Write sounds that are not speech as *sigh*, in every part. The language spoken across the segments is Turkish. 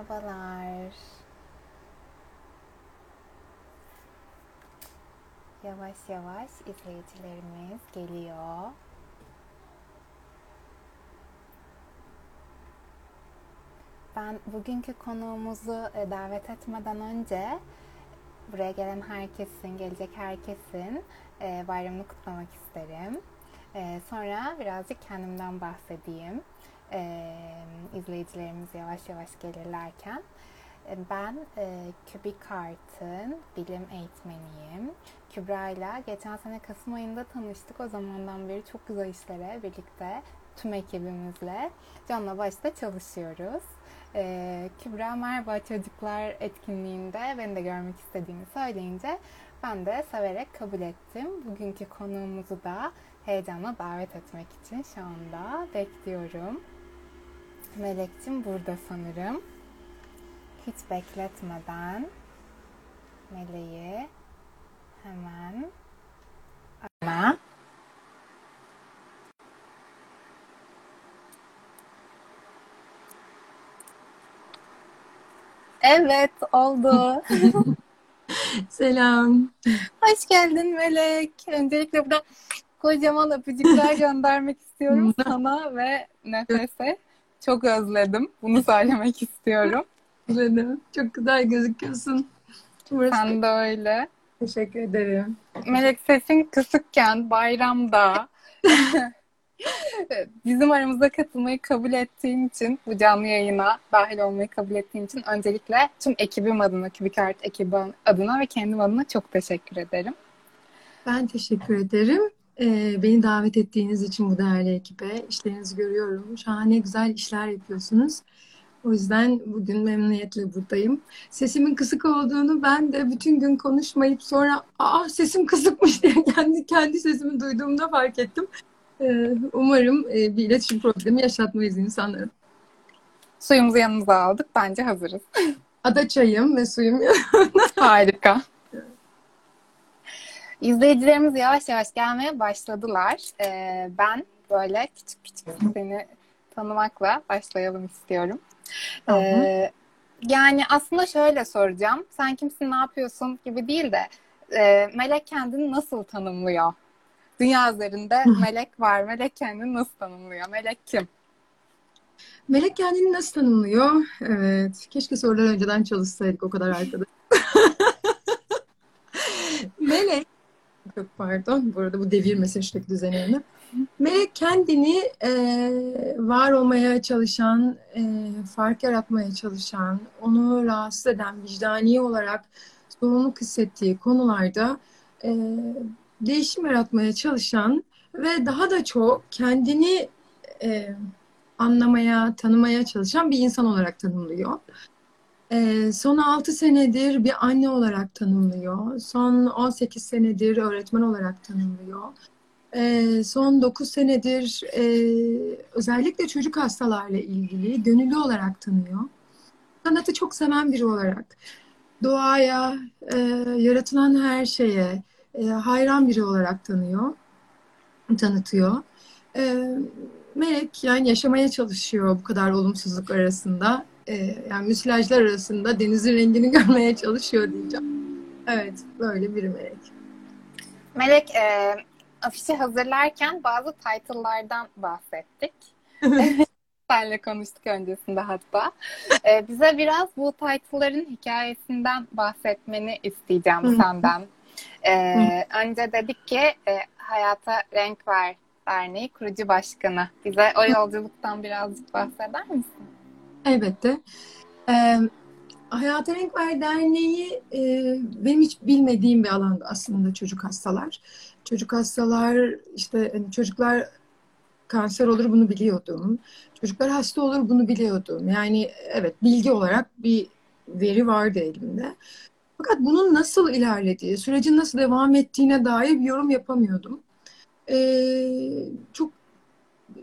Merhabalar. Yavaş yavaş izleyicilerimiz geliyor. Ben bugünkü konuğumuzu e, davet etmeden önce buraya gelen herkesin, gelecek herkesin e, bayramını kutlamak isterim. E, sonra birazcık kendimden bahsedeyim. İzleyicilerimiz yavaş yavaş gelirlerken. Ben Kübik Art'ın bilim eğitmeniyim. Kübra ile geçen sene Kasım ayında tanıştık. O zamandan beri çok güzel işlere birlikte tüm ekibimizle canla başta çalışıyoruz. Ee, Kübra merhaba çocuklar etkinliğinde beni de görmek istediğini söyleyince ben de severek kabul ettim. Bugünkü konuğumuzu da heyecanla davet etmek için şu anda bekliyorum. Melek'cim burada sanırım. Hiç bekletmeden Meleği hemen ana Evet, oldu. *laughs* Selam. Hoş geldin Melek. Öncelikle burada kocaman öpücükler göndermek istiyorum *laughs* sana ve Nefes'e. Çok özledim. Bunu söylemek *laughs* istiyorum. Özledim. Çok güzel gözüküyorsun. Burası... Sen de öyle. Teşekkür ederim. Melek sesin kısıkken bayramda *laughs* bizim aramıza katılmayı kabul ettiğin için, bu canlı yayına dahil olmayı kabul ettiğin için öncelikle tüm ekibim adına, Kübikart ekibi adına ve kendim adına çok teşekkür ederim. Ben teşekkür ederim. Ee, beni davet ettiğiniz için bu değerli ekibe işlerinizi görüyorum. Şahane güzel işler yapıyorsunuz. O yüzden bugün memnuniyetle buradayım. Sesimin kısık olduğunu ben de bütün gün konuşmayıp sonra aa sesim kısıkmış diye *laughs* kendi kendi sesimi duyduğumda fark ettim. Ee, umarım e, bir iletişim problemi yaşatmayız insanlara. Suyumuzu yanımıza aldık. Bence hazırız. Ada çayım ve suyum Harika. İzleyicilerimiz yavaş yavaş gelmeye başladılar. Ee, ben böyle küçük küçük seni tanımakla başlayalım istiyorum. Ee, yani aslında şöyle soracağım. Sen kimsin, ne yapıyorsun gibi değil de e, Melek kendini nasıl tanımlıyor? Dünya üzerinde *laughs* melek var. Melek kendini nasıl tanımlıyor? Melek kim? Melek kendini nasıl tanımlıyor? Evet. Keşke sorular önceden çalışsaydık o kadar arkadaş. *laughs* Melek çok pardon. Bu arada bu devirmesin şuradaki düzenini. Melek kendini e, var olmaya çalışan, e, fark yaratmaya çalışan, onu rahatsız eden, vicdani olarak sorumluluk hissettiği konularda e, değişim yaratmaya çalışan ve daha da çok kendini e, anlamaya, tanımaya çalışan bir insan olarak tanımlıyor. E, son 6 senedir bir anne olarak tanımlıyor. Son 18 senedir öğretmen olarak tanımlıyor. E, son 9 senedir e, özellikle çocuk hastalarla ilgili gönüllü olarak tanıyor. Sanatı çok seven biri olarak doğaya, e, yaratılan her şeye, e, hayran biri olarak tanıyor, tanıtıyor. E, Melek yani yaşamaya çalışıyor bu kadar olumsuzluk arasında. E, yani müsilajlar arasında denizin rengini *laughs* görmeye çalışıyor diyeceğim. Evet, böyle bir Melek. Melek, e, afişi hazırlarken bazı title'lardan bahsettik. *laughs* Senle konuştuk öncesinde hatta. Ee, bize biraz bu title'ların hikayesinden bahsetmeni isteyeceğim senden. Ee, önce dedik ki e, Hayata Renk Ver Derneği kurucu başkanı. Bize o yolculuktan birazcık bahseder misin? Elbette. Ee, Hayata Renk Ver Derneği e, benim hiç bilmediğim bir alanda aslında çocuk hastalar. Çocuk hastalar işte hani çocuklar kanser olur bunu biliyordum. Çocuklar hasta olur bunu biliyordum. Yani evet bilgi olarak bir veri vardı elimde. Fakat bunun nasıl ilerlediği, sürecin nasıl devam ettiğine dair bir yorum yapamıyordum. Ee, çok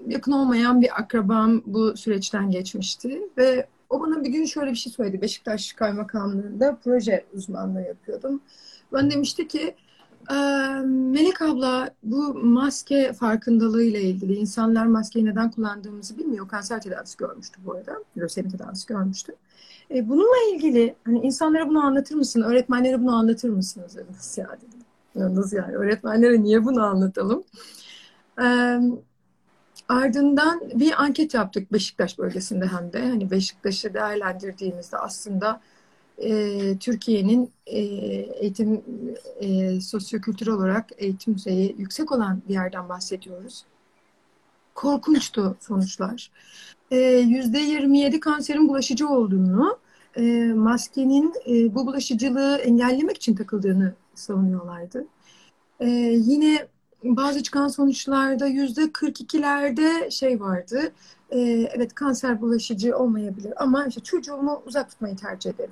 yakın olmayan bir akrabam bu süreçten geçmişti ve o bana bir gün şöyle bir şey söyledi. Beşiktaş Kaymakamlığı'nda proje uzmanlığı yapıyordum. Ben demişti ki Melek abla bu maske farkındalığı ile ilgili insanlar maskeyi neden kullandığımızı bilmiyor. Kanser tedavisi görmüştü bu arada. Lösemi tedavisi görmüştü. E, bununla ilgili hani insanlara bunu anlatır mısın? Öğretmenlere bunu anlatır mısınız? Nasıl yani? Nasıl yani? Öğretmenlere niye bunu anlatalım? Ardından bir anket yaptık Beşiktaş bölgesinde hem de. Hani Beşiktaş'ı değerlendirdiğimizde aslında e, Türkiye'nin e, eğitim e, sosyokültürel olarak eğitim düzeyi yüksek olan bir yerden bahsediyoruz. Korkunçtu sonuçlar. Yüzde 27 kanserin bulaşıcı olduğunu, e, maskenin e, bu bulaşıcılığı engellemek için takıldığını savunuyorlardı. E, yine bazı çıkan sonuçlarda yüzde 42'lerde şey vardı. E, evet kanser bulaşıcı olmayabilir ama işte çocuğumu uzak tutmayı tercih ederim.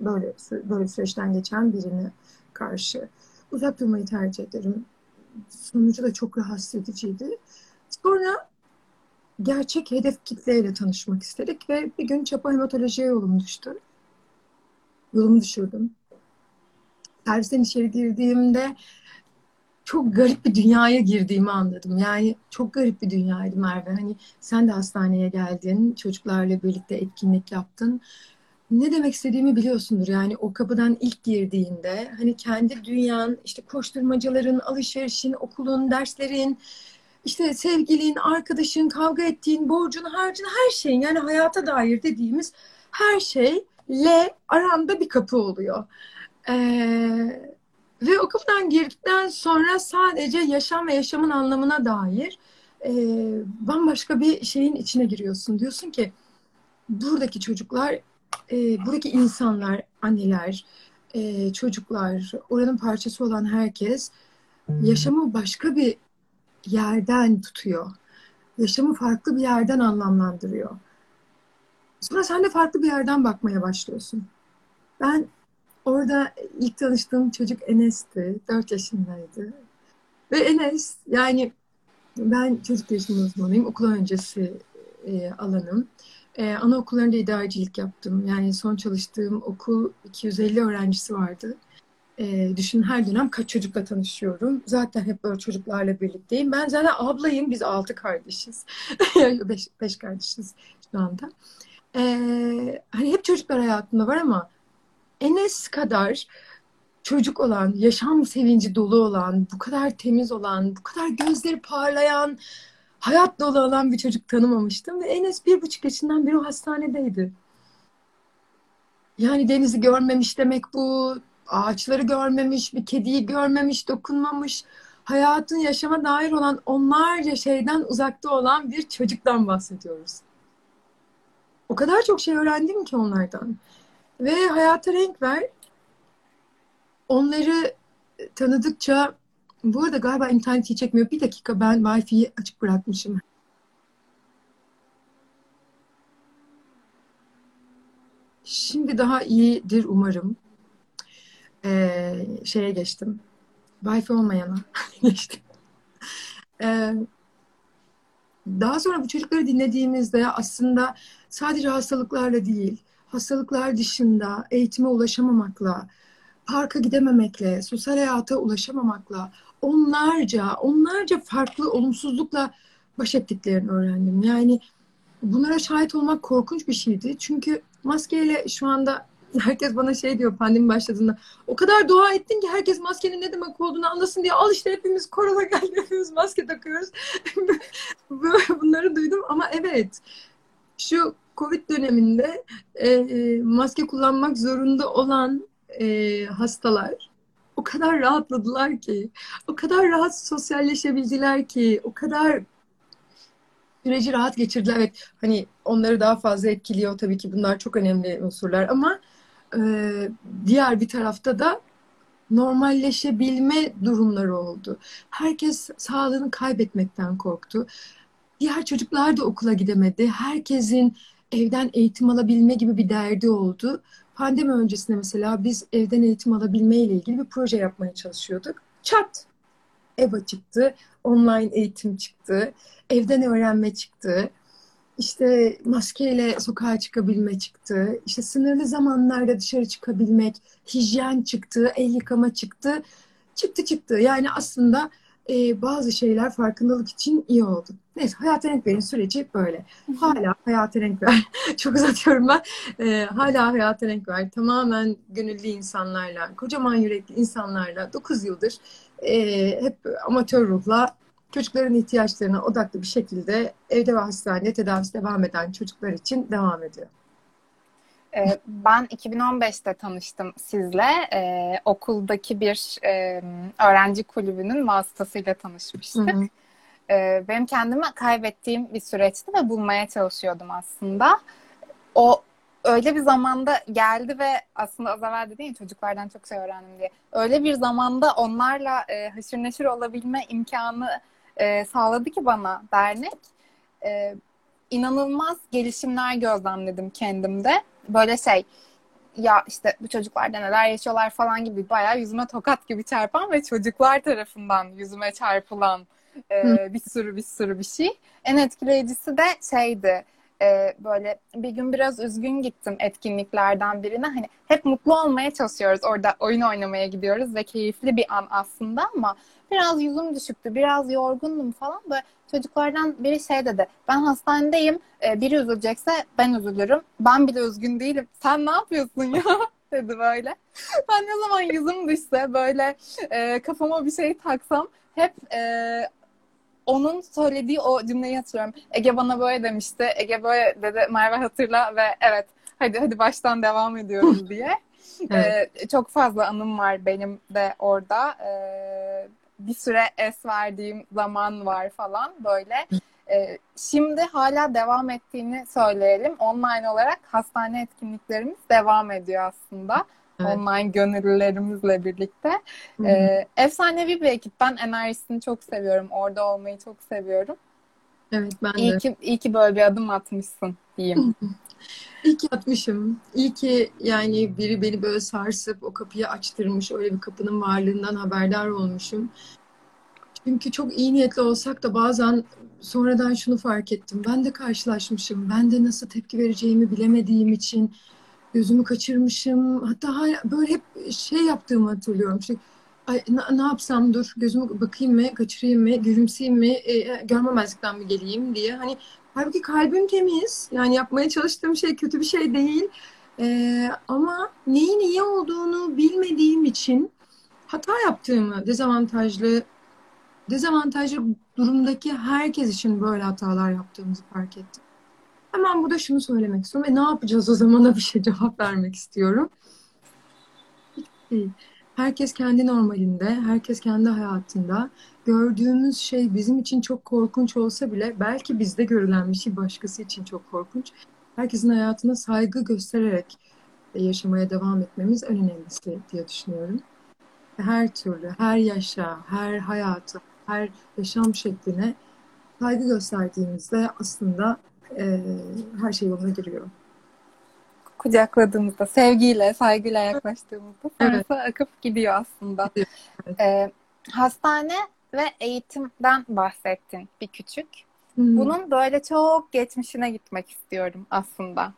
Böyle böyle süreçten geçen birine karşı uzak durmayı tercih ederim. Sonucu da çok rahatsız ediciydi. Sonra gerçek hedef kitleyle tanışmak istedik ve bir gün çapa hematolojiye yolum düştü. Yolumu düşürdüm. Servisten içeri girdiğimde çok garip bir dünyaya girdiğimi anladım. Yani çok garip bir dünyaydı Merve. Hani sen de hastaneye geldin, çocuklarla birlikte etkinlik yaptın. Ne demek istediğimi biliyorsundur. Yani o kapıdan ilk girdiğinde hani kendi dünyan, işte koşturmacaların, alışverişin, okulun, derslerin, işte sevgilin, arkadaşın, kavga ettiğin, borcun, harcın, her şeyin yani hayata dair dediğimiz her şeyle aranda bir kapı oluyor. Ee, ve o kapıdan girdikten sonra sadece yaşam ve yaşamın anlamına dair e, bambaşka bir şeyin içine giriyorsun. Diyorsun ki buradaki çocuklar, e, buradaki insanlar, anneler, e, çocuklar, oranın parçası olan herkes yaşamı başka bir yerden tutuyor. Yaşamı farklı bir yerden anlamlandırıyor. Sonra sen de farklı bir yerden bakmaya başlıyorsun. Ben orada ilk tanıştığım çocuk Enes'ti. Dört yaşındaydı. Ve Enes yani ben çocuk gelişimi uzmanıyım. Okul öncesi e, alanım. E, anaokullarında idarecilik yaptım. Yani son çalıştığım okul 250 öğrencisi vardı. E, düşün her dönem kaç çocukla tanışıyorum. Zaten hep böyle çocuklarla birlikteyim. Ben zaten ablayım. Biz altı kardeşiz. *laughs* beş, beş kardeşiz şu anda. E, hani hep çocuklar hayatımda var ama Enes kadar çocuk olan, yaşam sevinci dolu olan, bu kadar temiz olan, bu kadar gözleri parlayan, hayat dolu olan bir çocuk tanımamıştım. Ve Enes bir buçuk yaşından beri o hastanedeydi. Yani denizi görmemiş demek bu, ağaçları görmemiş, bir kediyi görmemiş, dokunmamış, hayatın yaşama dair olan onlarca şeyden uzakta olan bir çocuktan bahsediyoruz. O kadar çok şey öğrendim ki onlardan. Ve hayata renk ver. Onları tanıdıkça bu arada galiba interneti çekmiyor. Bir dakika ben Wi-Fi'yi açık bırakmışım. Şimdi daha iyidir umarım e, şeye geçtim. Wi-Fi olmayana *laughs* geçtim. E, daha sonra bu çocukları dinlediğimizde aslında sadece hastalıklarla değil, hastalıklar dışında eğitime ulaşamamakla, parka gidememekle, sosyal hayata ulaşamamakla, onlarca, onlarca farklı olumsuzlukla baş ettiklerini öğrendim. Yani bunlara şahit olmak korkunç bir şeydi. Çünkü maskeyle şu anda *laughs* herkes bana şey diyor pandemi başladığında o kadar dua ettin ki herkes maskenin ne demek olduğunu anlasın diye al işte hepimiz korona geldi *laughs* hepimiz maske takıyoruz. *laughs* Bunları duydum ama evet şu Covid döneminde e, e, maske kullanmak zorunda olan e, hastalar o kadar rahatladılar ki, o kadar rahat sosyalleşebildiler ki, o kadar süreci rahat geçirdiler. Evet, hani onları daha fazla etkiliyor tabii ki bunlar çok önemli unsurlar ama e, diğer bir tarafta da normalleşebilme durumları oldu. Herkes sağlığını kaybetmekten korktu. Diğer çocuklar da okula gidemedi. Herkesin evden eğitim alabilme gibi bir derdi oldu. Pandemi öncesinde mesela biz evden eğitim alabilme ile ilgili bir proje yapmaya çalışıyorduk. Çat! EBA çıktı, online eğitim çıktı, evden öğrenme çıktı işte maskeyle sokağa çıkabilme çıktı. İşte sınırlı zamanlarda dışarı çıkabilmek, hijyen çıktı, el yıkama çıktı. Çıktı çıktı. Yani aslında e, bazı şeyler farkındalık için iyi oldu. Neyse hayata renk verin süreci böyle. *laughs* Hala hayata renk ver. *laughs* Çok uzatıyorum ben. E, hala hayata renk ver. Tamamen gönüllü insanlarla, kocaman yürekli insanlarla 9 yıldır e, hep amatör ruhla çocukların ihtiyaçlarına odaklı bir şekilde evde ve hastanede tedavisi devam eden çocuklar için devam ediyor. Ee, ben 2015'te tanıştım sizle. Ee, okuldaki bir e, öğrenci kulübünün vasıtasıyla tanışmıştık. Hı hı. Ee, benim kendimi kaybettiğim bir süreçti ve bulmaya çalışıyordum aslında. O öyle bir zamanda geldi ve aslında az evvel dedin ya çocuklardan çok şey öğrendim diye. Öyle bir zamanda onlarla e, haşır neşir olabilme imkanı e, sağladı ki bana dernek. E, inanılmaz gelişimler gözlemledim kendimde. Böyle şey ya işte bu çocuklarda neler yaşıyorlar falan gibi bayağı yüzüme tokat gibi çarpan ve çocuklar tarafından yüzüme çarpılan e, bir sürü bir sürü bir şey. En etkileyicisi de şeydi e, böyle bir gün biraz üzgün gittim etkinliklerden birine. Hani hep mutlu olmaya çalışıyoruz. Orada oyun oynamaya gidiyoruz ve keyifli bir an aslında ama biraz yüzüm düşüktü, biraz yorgundum falan. Böyle çocuklardan biri şey dedi. Ben hastanedeyim. E, biri üzülecekse ben üzülürüm. Ben bile üzgün değilim. Sen ne yapıyorsun ya? *laughs* dedi böyle. *laughs* Ben ne zaman yüzüm düşse böyle e, kafama bir şey taksam hep e, onun söylediği o cümleyi hatırlıyorum. Ege bana böyle demişti. Ege böyle dedi Merve hatırla ve evet hadi hadi baştan devam ediyoruz *laughs* diye. evet. ee, çok fazla anım var benim de orada. Ee, bir süre es verdiğim zaman var falan böyle. Ee, şimdi hala devam ettiğini söyleyelim. Online olarak hastane etkinliklerimiz devam ediyor aslında. Evet. Online gönüllülerimizle birlikte. Ee, efsanevi bir ekip. Ben enerjisini çok seviyorum. Orada olmayı çok seviyorum. Evet ben iyi de. Ki, iyi ki böyle bir adım atmışsın diyeyim. *laughs* İyi ki atmışım. İyi ki yani biri beni böyle sarsıp o kapıyı açtırmış. Öyle bir kapının varlığından haberdar olmuşum. Çünkü çok iyi niyetli olsak da bazen sonradan şunu fark ettim. Ben de karşılaşmışım. Ben de nasıl tepki vereceğimi bilemediğim için gözümü kaçırmışım. Hatta böyle hep şey yaptığımı hatırlıyorum. İşte, ay, ne, ne yapsam dur gözümü bakayım mı, kaçırayım mı, gülümseyeyim mi, e, görmemezlikten mi geleyim diye. Hani halbuki kalbim temiz. Yani yapmaya çalıştığım şey kötü bir şey değil. E, ama neyin iyi olduğunu bilmediğim için hata yaptığımı, dezavantajlı dezavantajlı durumdaki herkes için böyle hatalar yaptığımızı fark ettim. Hemen burada şunu söylemek istiyorum ve ne yapacağız o zamana bir şey cevap vermek istiyorum. Herkes kendi normalinde, herkes kendi hayatında. Gördüğümüz şey bizim için çok korkunç olsa bile belki bizde görülen bir şey başkası için çok korkunç. Herkesin hayatına saygı göstererek yaşamaya devam etmemiz en önemlisi diye düşünüyorum. Her türlü, her yaşa, her hayata, her yaşam şekline saygı gösterdiğimizde aslında e, her şey yoluna giriyor. Kucakladığımızda, sevgiyle, saygıyla yaklaştığımızda sonrası evet. akıp gidiyor aslında. Evet. E, hastane ve eğitimden bahsettin bir küçük. Hı-hı. Bunun böyle çok geçmişine gitmek istiyorum aslında.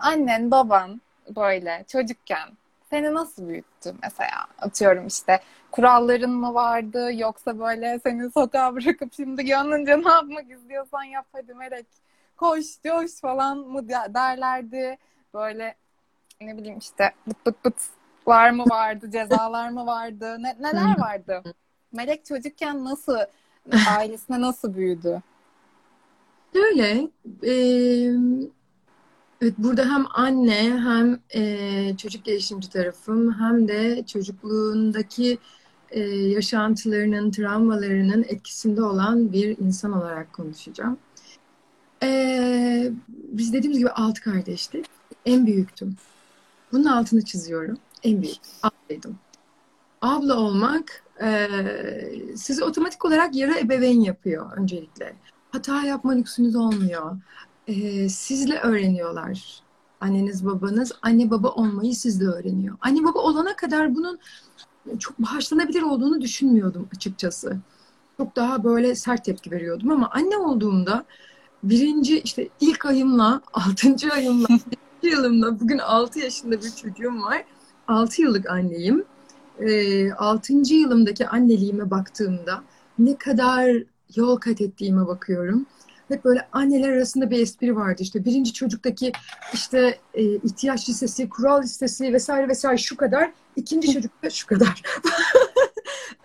Annen, baban böyle çocukken seni nasıl büyüttü mesela? Atıyorum işte kuralların mı vardı yoksa böyle seni sokağa bırakıp şimdi gönlünce ne yapmak istiyorsan yap hadi melek koş coş falan mı derlerdi. Böyle ne bileyim işte bıt bıt bıt var mı vardı, cezalar mı vardı, ne, neler *laughs* vardı? Melek çocukken nasıl, ailesine nasıl büyüdü? Öyle. E, evet, burada hem anne hem e, çocuk gelişimci tarafım hem de çocukluğundaki e, yaşantılarının, travmalarının etkisinde olan bir insan olarak konuşacağım. Ee, biz dediğimiz gibi altı kardeştik. En büyüktüm. Bunun altını çiziyorum. En büyük. Ablaydım. Abla olmak e, sizi otomatik olarak yarı ebeveyn yapıyor öncelikle. Hata yapma lüksünüz olmuyor. E, sizle öğreniyorlar. Anneniz babanız anne baba olmayı sizle öğreniyor. Anne baba olana kadar bunun çok bağışlanabilir olduğunu düşünmüyordum açıkçası. Çok daha böyle sert tepki veriyordum ama anne olduğumda birinci işte ilk ayımla, altıncı ayımla, *laughs* yılımla bugün altı yaşında bir çocuğum var. Altı yıllık anneyim. E, altıncı yılımdaki anneliğime baktığımda ne kadar yol kat ettiğime bakıyorum. Hep böyle anneler arasında bir espri vardı işte birinci çocuktaki işte e, ihtiyaç listesi, kural listesi vesaire vesaire şu kadar, ikinci *laughs* çocukta şu kadar.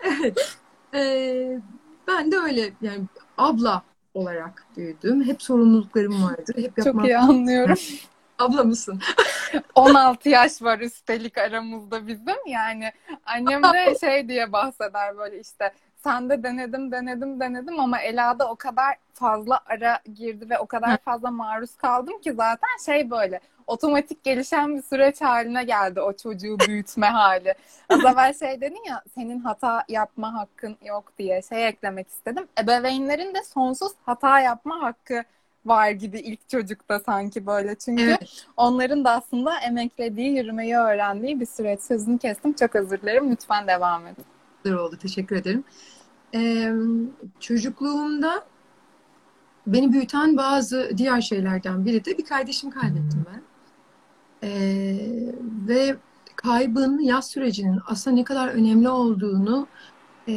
*laughs* evet. E, ben de öyle yani abla olarak büyüdüm. Hep sorumluluklarım vardı. Hep yapmam... Çok iyi anlıyorum. *laughs* Abla mısın? *laughs* 16 yaş var üstelik aramızda bizim. Yani annem de *laughs* şey diye bahseder böyle işte sen de denedim denedim denedim ama Ela'da o kadar fazla ara girdi ve o kadar fazla maruz kaldım ki zaten şey böyle otomatik gelişen bir süreç haline geldi o çocuğu büyütme hali. Az *laughs* evvel şey dedin ya senin hata yapma hakkın yok diye şey eklemek istedim. Ebeveynlerin de sonsuz hata yapma hakkı var gibi ilk çocukta sanki böyle. Çünkü evet. onların da aslında emeklediği, yürümeyi öğrendiği bir süreç. Sözünü kestim. Çok özür dilerim. Lütfen devam edin. Güzel oldu. Teşekkür ederim. Ee, çocukluğumda beni büyüten bazı diğer şeylerden biri de bir kardeşim kaybettim ben. Ee, ve kaybın yaz sürecinin aslında ne kadar önemli olduğunu e,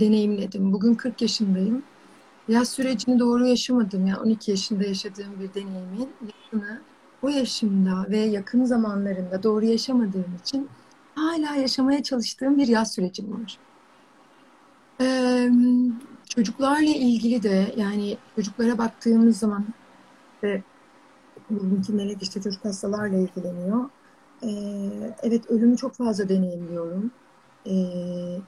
deneyimledim. Bugün 40 yaşındayım. Yaz sürecini doğru yaşamadım. Yani 12 yaşında yaşadığım bir deneyimin yakını o yaşımda ve yakın zamanlarında doğru yaşamadığım için hala yaşamaya çalıştığım bir yaz sürecim var. Ee, çocuklarla ilgili de yani çocuklara baktığımız zaman ve bugünkü melek işte çocuk hastalarla ilgileniyor. Ee, evet ölümü çok fazla deneyimliyorum. Ee,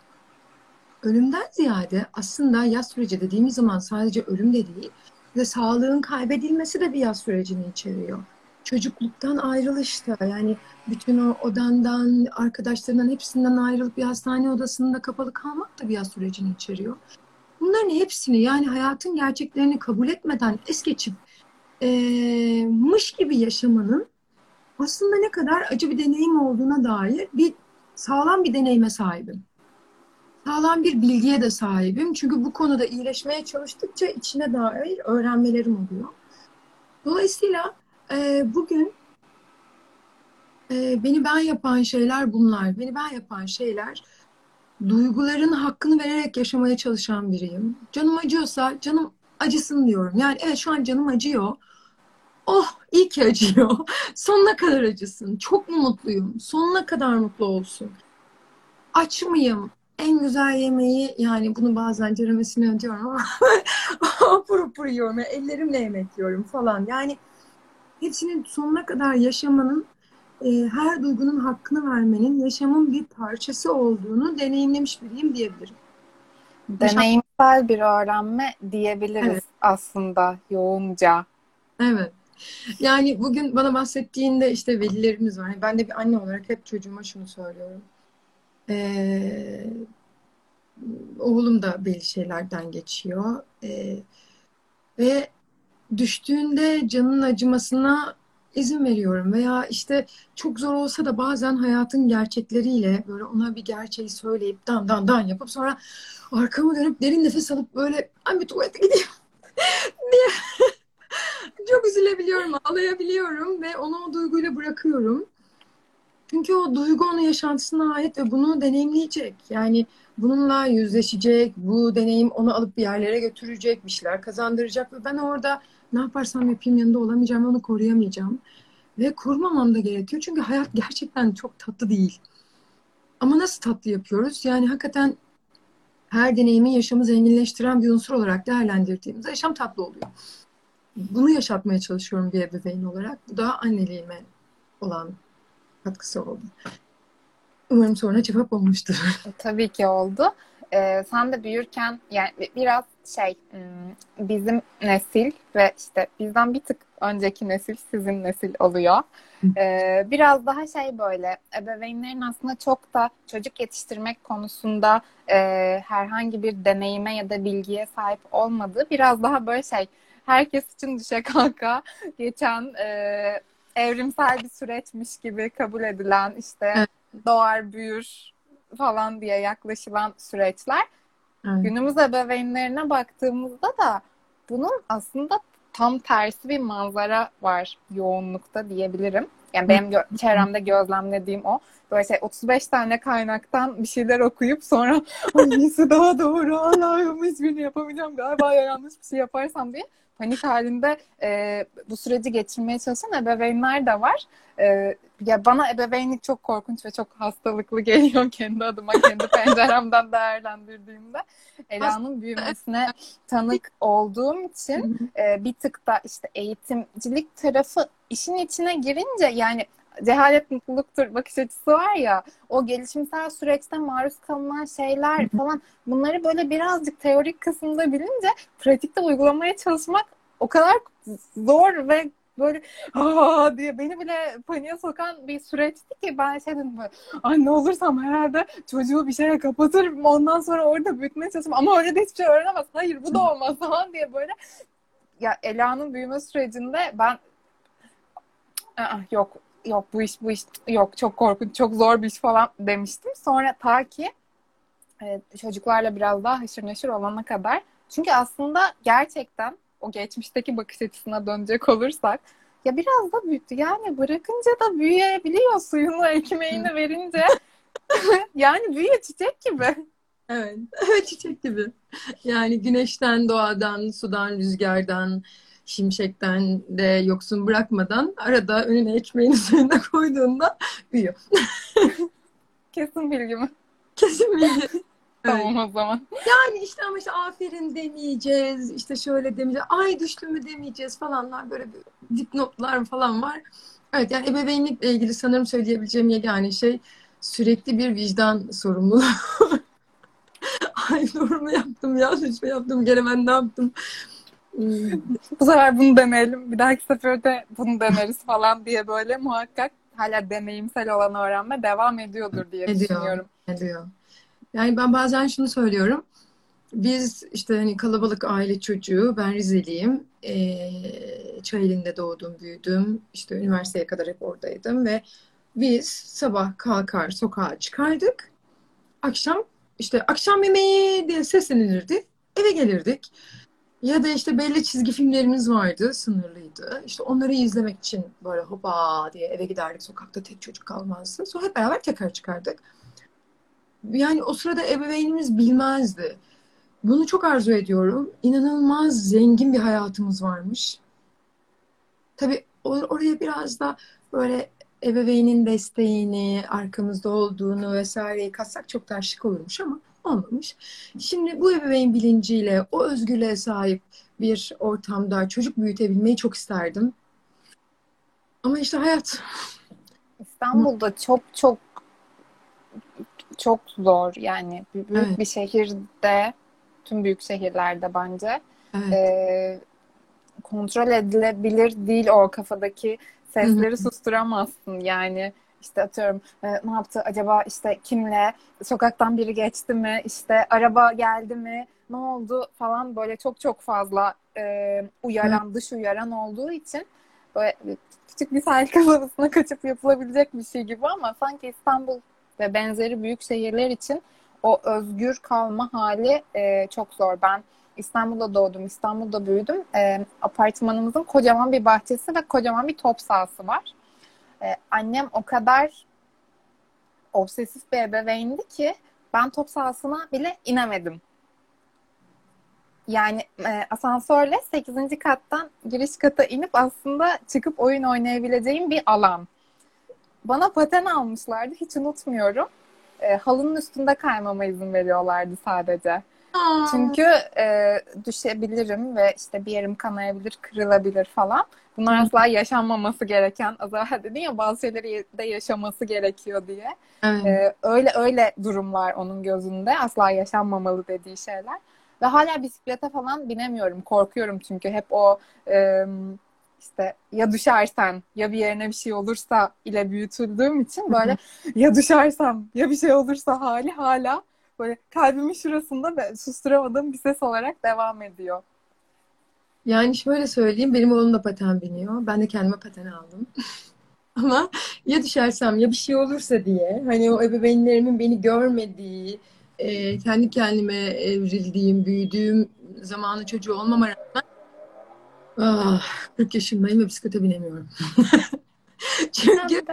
ölümden ziyade aslında yaz süreci dediğimiz zaman sadece ölüm de değil ve sağlığın kaybedilmesi de bir yaz sürecini içeriyor. Çocukluktan ayrılış da yani bütün o odandan, arkadaşlarından hepsinden ayrılıp bir hastane odasında kapalı kalmak da bir yaz sürecini içeriyor. Bunların hepsini yani hayatın gerçeklerini kabul etmeden es geçip e, mış gibi yaşamanın aslında ne kadar acı bir deneyim olduğuna dair bir sağlam bir deneyime sahibim sağlam bir bilgiye de sahibim. Çünkü bu konuda iyileşmeye çalıştıkça içine dair öğrenmelerim oluyor. Dolayısıyla e, bugün e, beni ben yapan şeyler bunlar. Beni ben yapan şeyler duyguların hakkını vererek yaşamaya çalışan biriyim. Canım acıyorsa canım acısın diyorum. Yani evet şu an canım acıyor. Oh iyi ki acıyor. *laughs* Sonuna kadar acısın. Çok mu mutluyum? Sonuna kadar mutlu olsun. Aç mıyım? En güzel yemeği yani bunu bazen ceremesini ödüyorum ama *laughs* apur apur yiyorum. Yani ellerimle yemek yiyorum falan. Yani hepsinin sonuna kadar yaşamanın e, her duygunun hakkını vermenin yaşamın bir parçası olduğunu deneyimlemiş biriyim diyebilirim. Deneyimsel bir öğrenme diyebiliriz evet. aslında yoğunca. Evet. Yani bugün bana bahsettiğinde işte velilerimiz var. Ben de bir anne olarak hep çocuğuma şunu söylüyorum. Ee, oğlum da belli şeylerden geçiyor. Ee, ve düştüğünde canın acımasına izin veriyorum veya işte çok zor olsa da bazen hayatın gerçekleriyle böyle ona bir gerçeği söyleyip dan dan dan yapıp sonra arkamı dönüp derin nefes alıp böyle ben bir tuvalete gideyim *laughs* diye *laughs* çok üzülebiliyorum, ağlayabiliyorum ve onu o duyguyla bırakıyorum. Çünkü o duygu onun yaşantısına ait ve bunu deneyimleyecek. Yani bununla yüzleşecek, bu deneyim onu alıp bir yerlere götürecek, bir şeyler kazandıracak ve ben orada ne yaparsam yapayım yanında olamayacağım, onu koruyamayacağım. Ve kurmamam da gerekiyor çünkü hayat gerçekten çok tatlı değil. Ama nasıl tatlı yapıyoruz? Yani hakikaten her deneyimi yaşamı zenginleştiren bir unsur olarak değerlendirdiğimizde yaşam tatlı oluyor. Bunu yaşatmaya çalışıyorum bir ebeveyn olarak. Bu da anneliğime olan katkısı oldu. Umarım sonra cevap olmuştur. E, tabii ki oldu. Ee, sen de büyürken yani biraz şey bizim nesil ve işte bizden bir tık önceki nesil sizin nesil oluyor. Ee, biraz daha şey böyle ebeveynlerin aslında çok da çocuk yetiştirmek konusunda e, herhangi bir deneyime ya da bilgiye sahip olmadığı biraz daha böyle şey herkes için düşe kalka geçen e, evrimsel bir süreçmiş gibi kabul edilen işte evet. doğar büyür falan diye yaklaşılan süreçler. Evet. Günümüz ebeveynlerine baktığımızda da bunun aslında tam tersi bir manzara var yoğunlukta diyebilirim. Yani benim gö- çevremde gözlemlediğim o. böyle şey 35 tane kaynaktan bir şeyler okuyup sonra *laughs* hangisi daha doğru Allah'ım hiçbirini yapamayacağım galiba ya yanlış bir şey yaparsam diye panik halinde e, bu süreci geçirmeye çalışan ebeveynler de var. E, ya bana ebeveynlik çok korkunç ve çok hastalıklı geliyor *laughs* kendi adıma, kendi penceremden değerlendirdiğimde. Ela'nın büyümesine tanık olduğum için e, bir tık da işte eğitimcilik tarafı işin içine girince yani cehalet mutluluktur bakış açısı var ya o gelişimsel süreçte maruz kalınan şeyler falan bunları böyle birazcık teorik kısımda bilince pratikte uygulamaya çalışmak o kadar zor ve böyle aa! diye beni bile paniğe sokan bir süreçti ki ben şey dedim böyle anne olursam herhalde çocuğu bir şeye kapatırım ondan sonra orada büyütmeye çalışırım. Ama öyle de hiçbir şey öğrenemez hayır bu da olmaz. falan diye böyle. Ya Ela'nın büyüme sürecinde ben Aa, yok yok bu iş bu iş yok çok korkunç çok zor bir iş falan demiştim. Sonra ta ki e, çocuklarla biraz daha haşır neşir olana kadar. Çünkü aslında gerçekten o geçmişteki bakış açısına dönecek olursak ya biraz da büyüttü. Yani bırakınca da büyüyebiliyor suyunu, ekmeğini verince. *laughs* yani büyüyor çiçek gibi. Evet, evet *laughs* çiçek gibi. Yani güneşten, doğadan, sudan, rüzgardan, şimşekten de yoksun bırakmadan arada önüne ekmeğin üzerine koyduğunda büyüyor. *laughs* Kesin bilgi mi? Kesin bilgi. *laughs* Tamam o zaman. Yani işte ama işte aferin demeyeceğiz, işte şöyle demeyeceğiz, ay düştü mü demeyeceğiz falanlar böyle dipnotlar falan var. Evet yani ebeveynlikle ilgili sanırım söyleyebileceğim yegane şey sürekli bir vicdan sorumluluğu. *laughs* ay doğru mu yaptım, yanlış mı yaptım, gene ben ne yaptım? Bu sefer bunu deneyelim. Bir dahaki seferde bunu deneriz falan diye böyle muhakkak hala deneyimsel olan öğrenme devam ediyordur diye ediyor, düşünüyorum. Ediyor. Yani ben bazen şunu söylüyorum. Biz işte hani kalabalık aile çocuğu, ben Rizeliyim. Ee, Çayeli'nde doğdum, büyüdüm. İşte üniversiteye kadar hep oradaydım ve biz sabah kalkar sokağa çıkardık. Akşam işte akşam yemeği diye seslenirdi. Eve gelirdik. Ya da işte belli çizgi filmlerimiz vardı, sınırlıydı. İşte onları izlemek için böyle hopa diye eve giderdik. Sokakta tek çocuk kalmazdı. Sonra hep beraber tekrar çıkardık. Yani o sırada ebeveynimiz bilmezdi. Bunu çok arzu ediyorum. İnanılmaz zengin bir hayatımız varmış. Tabii or- oraya biraz da böyle ebeveynin desteğini, arkamızda olduğunu vesaireyi katsak çok daha şık olurmuş ama olmamış. Şimdi bu ebeveyn bilinciyle, o özgürlüğe sahip bir ortamda çocuk büyütebilmeyi çok isterdim. Ama işte hayat. İstanbul'da çok çok çok zor yani büyük Evet. bir şehirde tüm büyük şehirlerde bence Evet. e, kontrol edilebilir değil o kafadaki sesleri susturamazsın yani işte atıyorum e, ne yaptı acaba işte kimle sokaktan biri geçti mi işte araba geldi mi ne oldu falan böyle çok çok fazla e, uyaran dış uyaran olduğu için böyle küçük bir sahil *laughs* kasabasına kaçıp yapılabilecek bir şey gibi ama sanki İstanbul ve benzeri büyük şehirler için o özgür kalma hali e, çok zor. Ben İstanbul'da doğdum, İstanbul'da büyüdüm. E, apartmanımızın kocaman bir bahçesi ve kocaman bir top sahası var. E, annem o kadar obsesif bir ebeveyndi ki ben top sahasına bile inemedim. Yani e, asansörle 8. kattan giriş kata inip aslında çıkıp oyun oynayabileceğim bir alan. Bana paten almışlardı, hiç unutmuyorum. E, halının üstünde kaymama izin veriyorlardı sadece. Aa, Çünkü e, düşebilirim ve işte bir yerim kanayabilir, kırılabilir falan. Bunlar asla yaşanmaması gereken, az evvel dedin ya bazı şeyleri de yaşaması gerekiyor diye. evet. E, öyle öyle durumlar onun gözünde. Asla yaşanmamalı dediği şeyler. Ve hala bisiklete falan binemiyorum. Korkuyorum çünkü hep o e, işte ya düşersen ya bir yerine bir şey olursa ile büyütüldüğüm için böyle ya düşersem ya bir şey olursa hali hala böyle kalbimin şurasında ve susturamadığım bir ses olarak devam ediyor. Yani şöyle söyleyeyim, benim oğlum da paten biniyor. Ben de kendime paten aldım. *laughs* Ama ya düşersem ya bir şey olursa diye hani o ebeveynlerimin beni görmediği, e, kendi kendime evrildiğim, büyüdüğüm zamanı çocuğu olmama rağmen ah, 40 yaşındayım ve bisiklete binemiyorum. *laughs* Çünkü.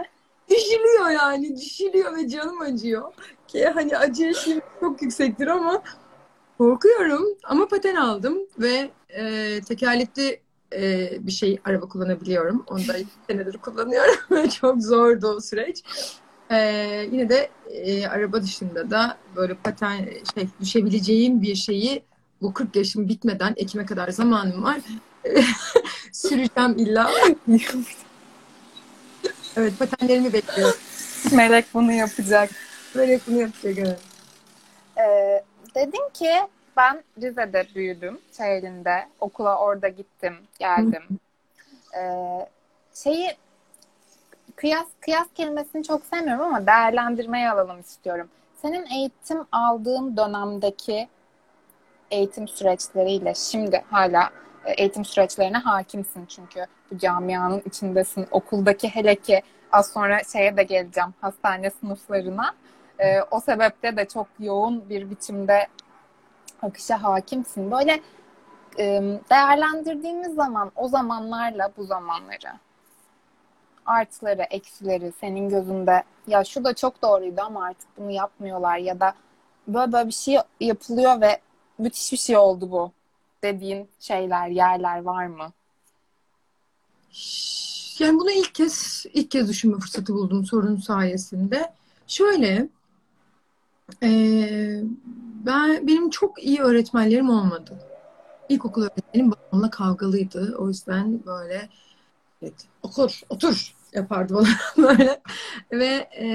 Düşülüyor yani. Düşülüyor ve canım acıyor. Ki hani acı eşiğim çok yüksektir ama korkuyorum. Ama paten aldım ve e, tekerlekli e, bir şey araba kullanabiliyorum. Onu da senedir kullanıyorum *laughs* çok zordu o süreç. E, yine de e, araba dışında da böyle paten şey düşebileceğim bir şeyi bu 40 yaşım bitmeden Ekim'e kadar zamanım var. *laughs* Süreceğim illa. *laughs* evet patenlerimi bekliyorum. *laughs* Melek bunu yapacak. Melek bunu yapacak evet. Ee, dedin ki ben Rize'de büyüdüm. Çayeli'nde. Okula orada gittim. Geldim. *laughs* Ee, şeyi kıyas kıyas kelimesini çok sevmiyorum ama değerlendirmeye alalım istiyorum. Senin eğitim aldığın dönemdeki eğitim süreçleriyle şimdi hala eğitim süreçlerine hakimsin çünkü bu camianın içindesin. Okuldaki hele ki az sonra şeye de geleceğim hastane sınıflarına. E, o sebeple de çok yoğun bir biçimde akışa hakimsin. Böyle e, değerlendirdiğimiz zaman o zamanlarla bu zamanları artıları, eksileri senin gözünde ya şu da çok doğruydu ama artık bunu yapmıyorlar ya da böyle, böyle bir şey yapılıyor ve müthiş bir şey oldu bu dediğin şeyler, yerler var mı? Yani bunu ilk kez ilk kez düşünme fırsatı buldum sorun sayesinde. Şöyle e, ben benim çok iyi öğretmenlerim olmadı. İlkokul öğretmenim babamla kavgalıydı. O yüzden böyle evet, otur, otur yapardı bana *laughs* böyle. Ve e,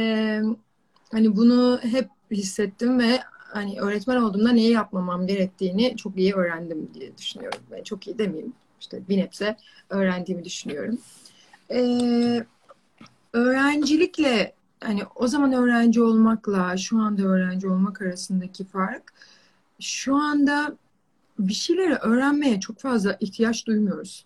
hani bunu hep hissettim ve hani öğretmen olduğumda neyi yapmamam gerektiğini çok iyi öğrendim diye düşünüyorum. Ben çok iyi demeyeyim. İşte bir nebze öğrendiğimi düşünüyorum. Ee, öğrencilikle hani o zaman öğrenci olmakla şu anda öğrenci olmak arasındaki fark şu anda bir şeyleri öğrenmeye çok fazla ihtiyaç duymuyoruz.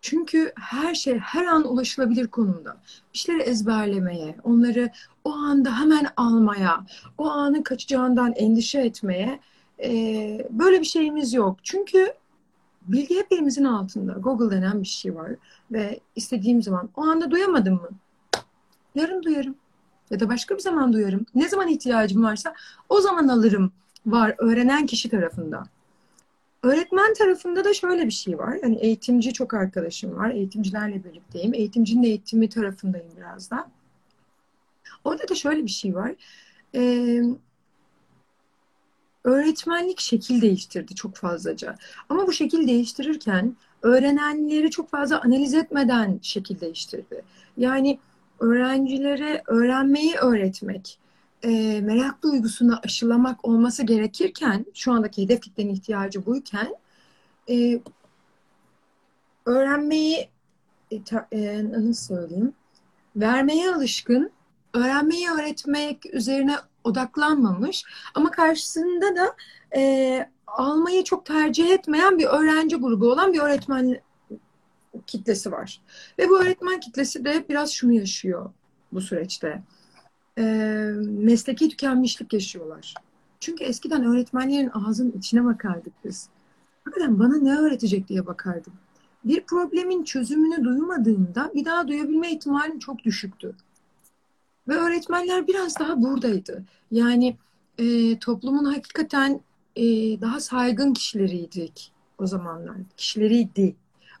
Çünkü her şey her an ulaşılabilir konumda. Bir şeyleri ezberlemeye, onları o anda hemen almaya, o anın kaçacağından endişe etmeye e, böyle bir şeyimiz yok. Çünkü bilgi hep elimizin altında. Google denen bir şey var ve istediğim zaman o anda duyamadım mı? Yarın duyarım ya da başka bir zaman duyarım. Ne zaman ihtiyacım varsa o zaman alırım var öğrenen kişi tarafında. Öğretmen tarafında da şöyle bir şey var. Hani eğitimci çok arkadaşım var. Eğitimcilerle birlikteyim. Eğitimcinin eğitimi tarafındayım biraz da. Orada da şöyle bir şey var. Ee, öğretmenlik şekil değiştirdi çok fazlaca. Ama bu şekil değiştirirken öğrenenleri çok fazla analiz etmeden şekil değiştirdi. Yani öğrencilere öğrenmeyi öğretmek, e, merak duygusunu aşılamak olması gerekirken, şu andaki hedef kitlenin ihtiyacı buyken, e, öğrenmeyi e, ta, e, nasıl söyleyeyim, vermeye alışkın, öğrenmeyi öğretmek üzerine odaklanmamış ama karşısında da e, almayı çok tercih etmeyen bir öğrenci grubu olan bir öğretmen kitlesi var. Ve bu öğretmen kitlesi de biraz şunu yaşıyor bu süreçte e, mesleki tükenmişlik yaşıyorlar. Çünkü eskiden öğretmenlerin ağzının içine bakardık biz. Hakikaten bana ne öğretecek diye bakardım. Bir problemin çözümünü duymadığımda bir daha duyabilme ihtimalim çok düşüktü. Ve öğretmenler biraz daha buradaydı. Yani e, toplumun hakikaten e, daha saygın kişileriydik o zamanlar. Kişileriydi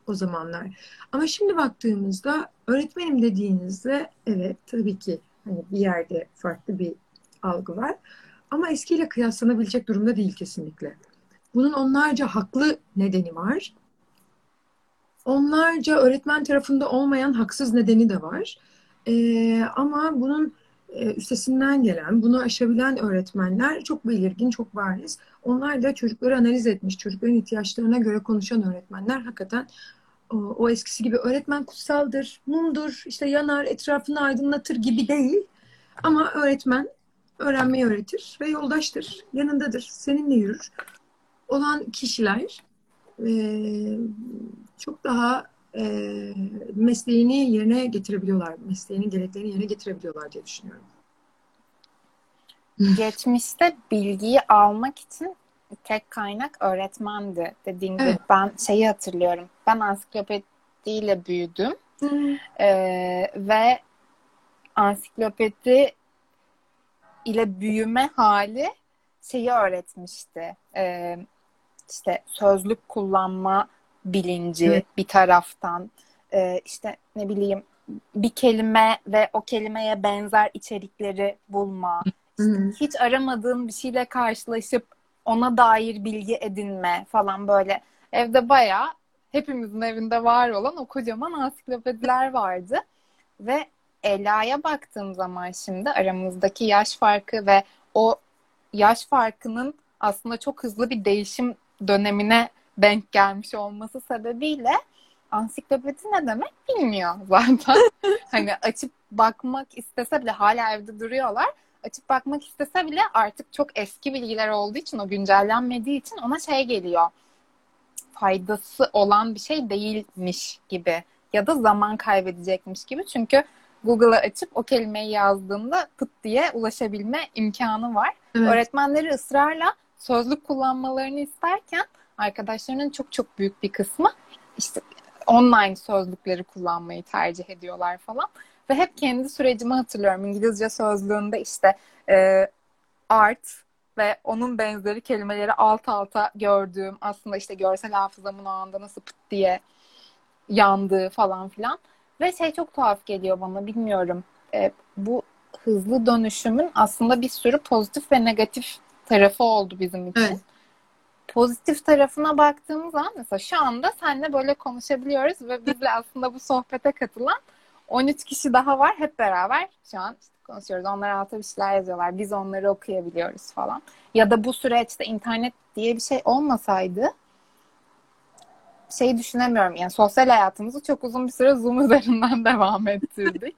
o zamanlar. Ama şimdi baktığımızda öğretmenim dediğinizde evet tabii ki Hani bir yerde farklı bir algı var. Ama eskiyle kıyaslanabilecek durumda değil kesinlikle. Bunun onlarca haklı nedeni var. Onlarca öğretmen tarafında olmayan haksız nedeni de var. Ee, ama bunun e, üstesinden gelen, bunu aşabilen öğretmenler çok belirgin, çok bariz. Onlar da çocukları analiz etmiş, çocukların ihtiyaçlarına göre konuşan öğretmenler hakikaten o, o eskisi gibi öğretmen kutsaldır, mumdur, işte yanar, etrafını aydınlatır gibi değil. Ama öğretmen öğrenmeyi öğretir ve yoldaştır, yanındadır, seninle yürür. Olan kişiler e, çok daha e, mesleğini yerine getirebiliyorlar, mesleğinin gereklerini yerine getirebiliyorlar diye düşünüyorum. *laughs* Geçmişte bilgiyi almak için tek kaynak öğretmendi. Dediğim gibi evet. ben şeyi hatırlıyorum. Ben ansiklopediyle büyüdüm. Hmm. Ee, ve ansiklopedi ile büyüme hali şeyi öğretmişti. Ee, işte sözlük kullanma bilinci evet. bir taraftan. Ee, işte ne bileyim bir kelime ve o kelimeye benzer içerikleri bulma. İşte hiç aramadığın bir şeyle karşılaşıp ona dair bilgi edinme falan böyle. Evde bayağı hepimizin evinde var olan o kocaman ansiklopediler vardı. Ve Ela'ya baktığım zaman şimdi aramızdaki yaş farkı ve o yaş farkının aslında çok hızlı bir değişim dönemine denk gelmiş olması sebebiyle ansiklopedi ne demek bilmiyor zaten. *laughs* hani açıp bakmak istese bile hala evde duruyorlar. Açıp bakmak istese bile artık çok eski bilgiler olduğu için o güncellenmediği için ona şey geliyor. Faydası olan bir şey değilmiş gibi ya da zaman kaybedecekmiş gibi. Çünkü Google'a açıp o kelimeyi yazdığında pıt diye ulaşabilme imkanı var. Evet. Öğretmenleri ısrarla sözlük kullanmalarını isterken arkadaşlarının çok çok büyük bir kısmı işte online sözlükleri kullanmayı tercih ediyorlar falan. Ve hep kendi sürecimi hatırlıyorum. İngilizce sözlüğünde işte e, art ve onun benzeri kelimeleri alt alta gördüğüm aslında işte görsel hafızamın o anda nasıl pıt diye yandığı falan filan. Ve şey çok tuhaf geliyor bana bilmiyorum. E, bu hızlı dönüşümün aslında bir sürü pozitif ve negatif tarafı oldu bizim için. Evet. Pozitif tarafına baktığımız zaman mesela şu anda seninle böyle konuşabiliyoruz ve bizle aslında bu sohbete katılan 13 kişi daha var. Hep beraber şu an işte konuşuyoruz. Onlar alta bir şeyler yazıyorlar. Biz onları okuyabiliyoruz falan. Ya da bu süreçte internet diye bir şey olmasaydı şey düşünemiyorum. Yani sosyal hayatımızı çok uzun bir süre Zoom üzerinden *laughs* devam ettirdik.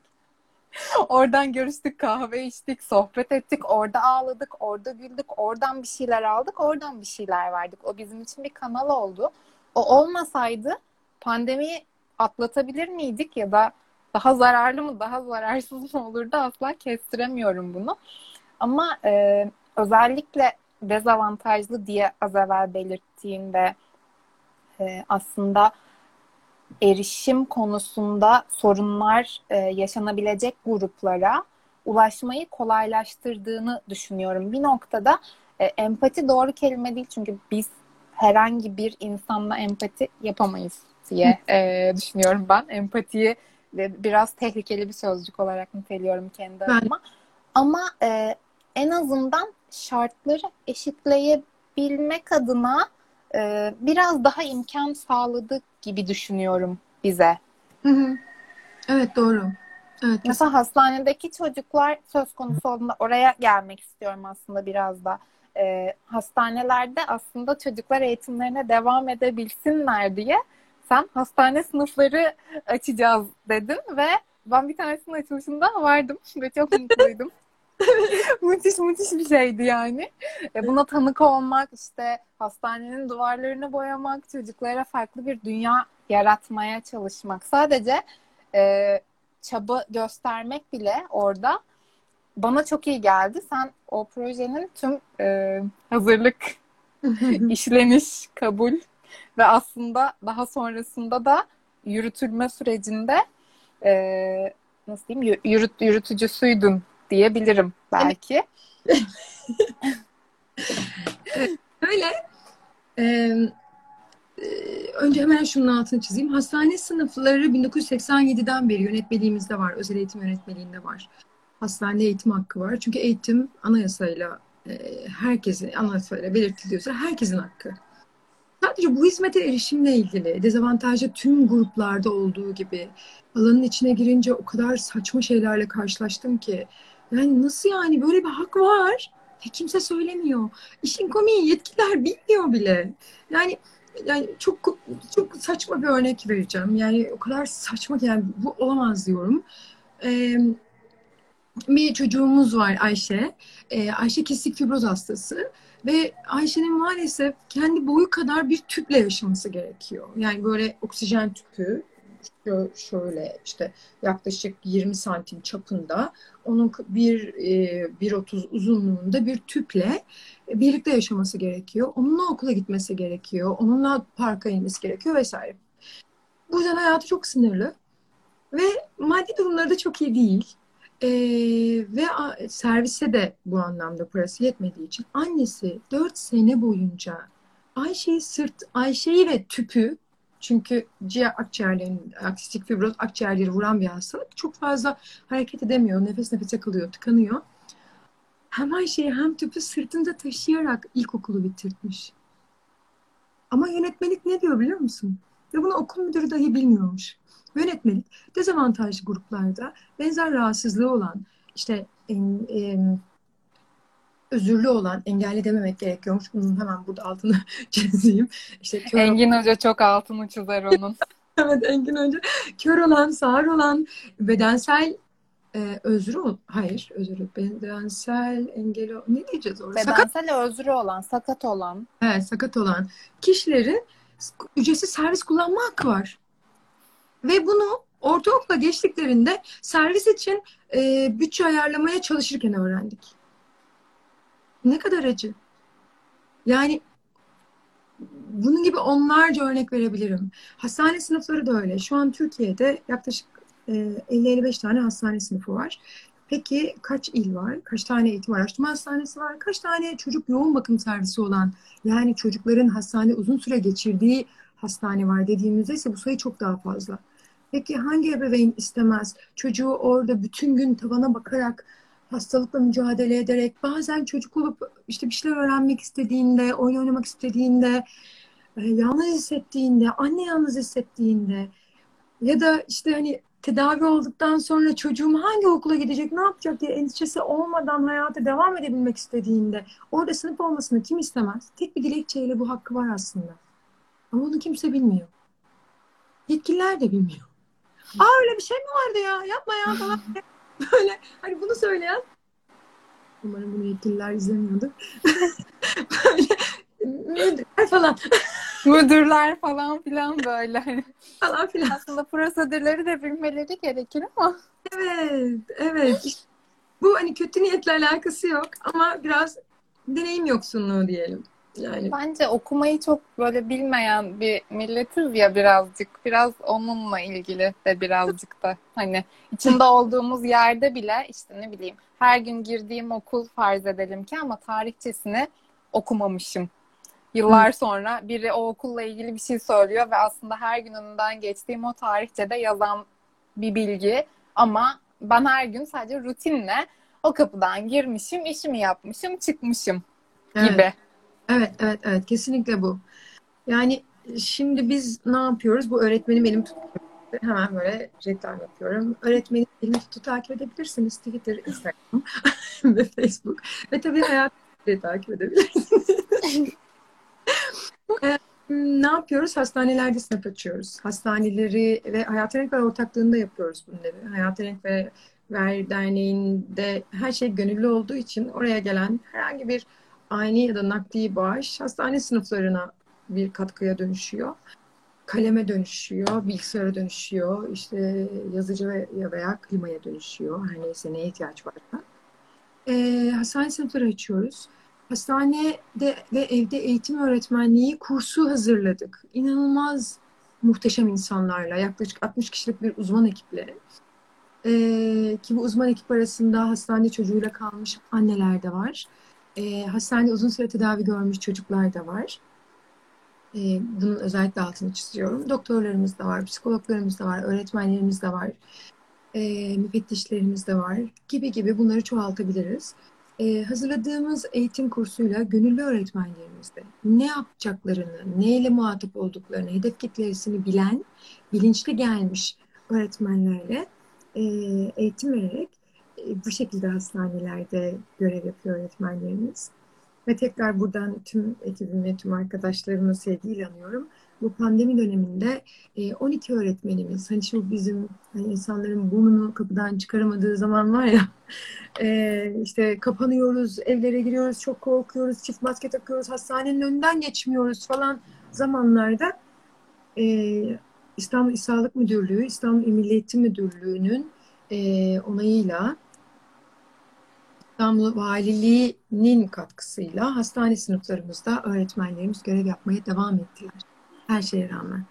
Oradan görüştük, kahve içtik, sohbet ettik, orada ağladık, orada güldük, oradan bir şeyler aldık, oradan bir şeyler verdik. O bizim için bir kanal oldu. O olmasaydı pandemiyi atlatabilir miydik ya da daha zararlı mı, daha zararsız mı olurdu asla kestiremiyorum bunu. Ama e, özellikle dezavantajlı diye az evvel belirttiğimde e, aslında erişim konusunda sorunlar e, yaşanabilecek gruplara ulaşmayı kolaylaştırdığını düşünüyorum. Bir noktada e, empati doğru kelime değil çünkü biz herhangi bir insanla empati yapamayız diye e, düşünüyorum ben. Empatiyi biraz tehlikeli bir sözcük olarak niteliyorum kendi adıma. Ama e, en azından şartları eşitleyebilmek adına e, biraz daha imkan sağladı gibi düşünüyorum bize. Hı hı. Evet doğru. Evet, Mesela hastanedeki çocuklar söz konusu olduğunda oraya gelmek istiyorum aslında biraz da. E, hastanelerde aslında çocuklar eğitimlerine devam edebilsinler diye sen hastane sınıfları açacağız dedin ve ben bir tanesinin açılışında vardım ve çok *laughs* mutluydum. *laughs* müthiş müthiş bir şeydi yani. E, buna tanık olmak, işte hastanenin duvarlarını boyamak, çocuklara farklı bir dünya yaratmaya çalışmak. Sadece e, çaba göstermek bile orada bana çok iyi geldi. Sen o projenin tüm e, hazırlık, *laughs* işleniş, kabul ve aslında daha sonrasında da yürütülme sürecinde e, nasıl diyeyim yürüt, yürütücüsüydün diyebilirim belki. *laughs* Öyle. Ee, önce hemen şunun altını çizeyim. Hastane sınıfları 1987'den beri yönetmeliğimizde var. Özel eğitim yönetmeliğinde var. Hastane eğitim hakkı var. Çünkü eğitim anayasayla e, herkesin anayasayla belirtiliyorsa herkesin hakkı. Sadece bu hizmete erişimle ilgili dezavantajlı tüm gruplarda olduğu gibi alanın içine girince o kadar saçma şeylerle karşılaştım ki yani nasıl yani böyle bir hak var ve kimse söylemiyor. İşin komiği yetkililer bilmiyor bile. Yani yani çok çok saçma bir örnek vereceğim. Yani o kadar saçma ki yani bu olamaz diyorum. Ee, bir çocuğumuz var Ayşe. Ee, Ayşe kesik fibroz hastası ve Ayşe'nin maalesef kendi boyu kadar bir tüple yaşaması gerekiyor. Yani böyle oksijen tüpü şöyle işte yaklaşık 20 santim çapında onun bir 1.30 e, uzunluğunda bir tüple birlikte yaşaması gerekiyor. Onunla okula gitmesi gerekiyor. Onunla parka inmesi gerekiyor vesaire. Bu yüzden hayatı çok sınırlı ve maddi durumları da çok iyi değil. Ee, ve servise de bu anlamda parası yetmediği için annesi 4 sene boyunca Ayşe'yi sırt, Ayşe'yi ve tüpü çünkü ciğer akciğerlerin, aksistik fibroz akciğerleri vuran bir hastalık. Çok fazla hareket edemiyor. Nefes nefese kalıyor, tıkanıyor. Hem Ayşe'yi hem tüpü sırtında taşıyarak ilkokulu bitirtmiş. Ama yönetmelik ne diyor biliyor musun? Ve bunu okul müdürü dahi bilmiyormuş. Yönetmelik dezavantajlı gruplarda benzer rahatsızlığı olan işte en, en, özürlü olan engelli dememek gerekiyormuş. Bunun hemen burada altını *laughs* çizeyim. İşte kör Engin olan... Hoca çok altını çizer onun. *laughs* evet Engin Hoca. Kör olan, sağır olan, bedensel e, özrü hayır özürü bedensel engeli ne diyeceğiz orada? Bedensel sakat... özrü olan, sakat olan. Evet, sakat olan kişilerin ücretsiz servis kullanma hakkı var. Ve bunu ortaokula geçtiklerinde servis için e, bütçe ayarlamaya çalışırken öğrendik. Ne kadar acı. Yani bunun gibi onlarca örnek verebilirim. Hastane sınıfları da öyle. Şu an Türkiye'de yaklaşık 50-55 e, tane hastane sınıfı var. Peki kaç il var? Kaç tane eğitim araştırma hastanesi var? Kaç tane çocuk yoğun bakım servisi olan yani çocukların hastane uzun süre geçirdiği hastane var dediğimizde ise bu sayı çok daha fazla. Peki hangi ebeveyn istemez çocuğu orada bütün gün tavana bakarak hastalıkla mücadele ederek bazen çocuk olup işte bir şeyler öğrenmek istediğinde, oyun oynamak istediğinde, e, yalnız hissettiğinde, anne yalnız hissettiğinde ya da işte hani tedavi olduktan sonra çocuğum hangi okula gidecek, ne yapacak diye endişesi olmadan hayata devam edebilmek istediğinde orada sınıf olmasını kim istemez? Tek bir dilekçeyle bu hakkı var aslında. Ama bunu kimse bilmiyor. Yetkililer de bilmiyor. Aa öyle bir şey mi vardı ya? Yapma ya falan. *laughs* Böyle hani bunu söyleyen umarım bunu yetkililer izlemiyordur. *laughs* böyle müdürler falan. *laughs* Müdürler falan filan böyle. Hani falan filan. Aslında prosedürleri de bilmeleri gerekir ama. Evet, evet. Bu hani kötü niyetle alakası yok ama biraz deneyim yoksunluğu diyelim. Yani. Bence okumayı çok böyle bilmeyen bir milletiz ya birazcık. Biraz onunla ilgili de birazcık da hani içinde olduğumuz yerde bile işte ne bileyim her gün girdiğim okul farz edelim ki ama tarihçesini okumamışım. Yıllar sonra biri o okulla ilgili bir şey söylüyor ve aslında her gün önünden geçtiğim o tarihçede yazan bir bilgi ama ben her gün sadece rutinle o kapıdan girmişim, işimi yapmışım, çıkmışım gibi. Evet. Evet, evet, evet. Kesinlikle bu. Yani şimdi biz ne yapıyoruz? Bu öğretmenim elim tutuyor. Hemen böyle reklam yapıyorum. Öğretmenim elimi tutu takip edebilirsiniz. Twitter, Instagram *laughs* ve Facebook. Ve tabii hayatı takip edebilirsiniz. *laughs* Ee, ne yapıyoruz? Hastanelerde sınıf açıyoruz. Hastaneleri ve Hayat Renk ve ortaklığında yapıyoruz bunları. Hayat Renk ve Ver Derneği'nde her şey gönüllü olduğu için oraya gelen herhangi bir aynı ya da nakdi bağış hastane sınıflarına bir katkıya dönüşüyor. Kaleme dönüşüyor, bilgisayara dönüşüyor, işte yazıcı veya, klimaya dönüşüyor. Her neyse neye ihtiyaç varsa. Ee, hastane sınıfları açıyoruz. Hastanede ve evde eğitim öğretmenliği kursu hazırladık. İnanılmaz muhteşem insanlarla, yaklaşık 60 kişilik bir uzman ekiple. Ee, ki bu uzman ekip arasında hastane çocuğuyla kalmış anneler de var. E, hastanede uzun süre tedavi görmüş çocuklar da var. E, bunun özellikle altını çiziyorum. Doktorlarımız da var, psikologlarımız da var, öğretmenlerimiz de var, e, müfettişlerimiz de var gibi gibi bunları çoğaltabiliriz. E, hazırladığımız eğitim kursuyla gönüllü öğretmenlerimiz de ne yapacaklarını, neyle muhatap olduklarını, hedef kitlesini bilen, bilinçli gelmiş öğretmenlerle e, eğitim vererek bu şekilde hastanelerde görev yapıyor öğretmenlerimiz. Ve tekrar buradan tüm ekibime, tüm arkadaşlarıma sevgiyle anıyorum. Bu pandemi döneminde 12 e, öğretmenimiz, hani şu bizim hani insanların burnunu kapıdan çıkaramadığı zaman var ya, *laughs* e, işte kapanıyoruz, evlere giriyoruz, çok korkuyoruz, çift maske takıyoruz, hastanenin önünden geçmiyoruz falan zamanlarda e, İstanbul İl Sağlık Müdürlüğü, İstanbul İl Müdürlüğü'nün onayıyla İstanbul Valiliği'nin katkısıyla hastane sınıflarımızda öğretmenlerimiz görev yapmaya devam ettiler. Her şeye rağmen.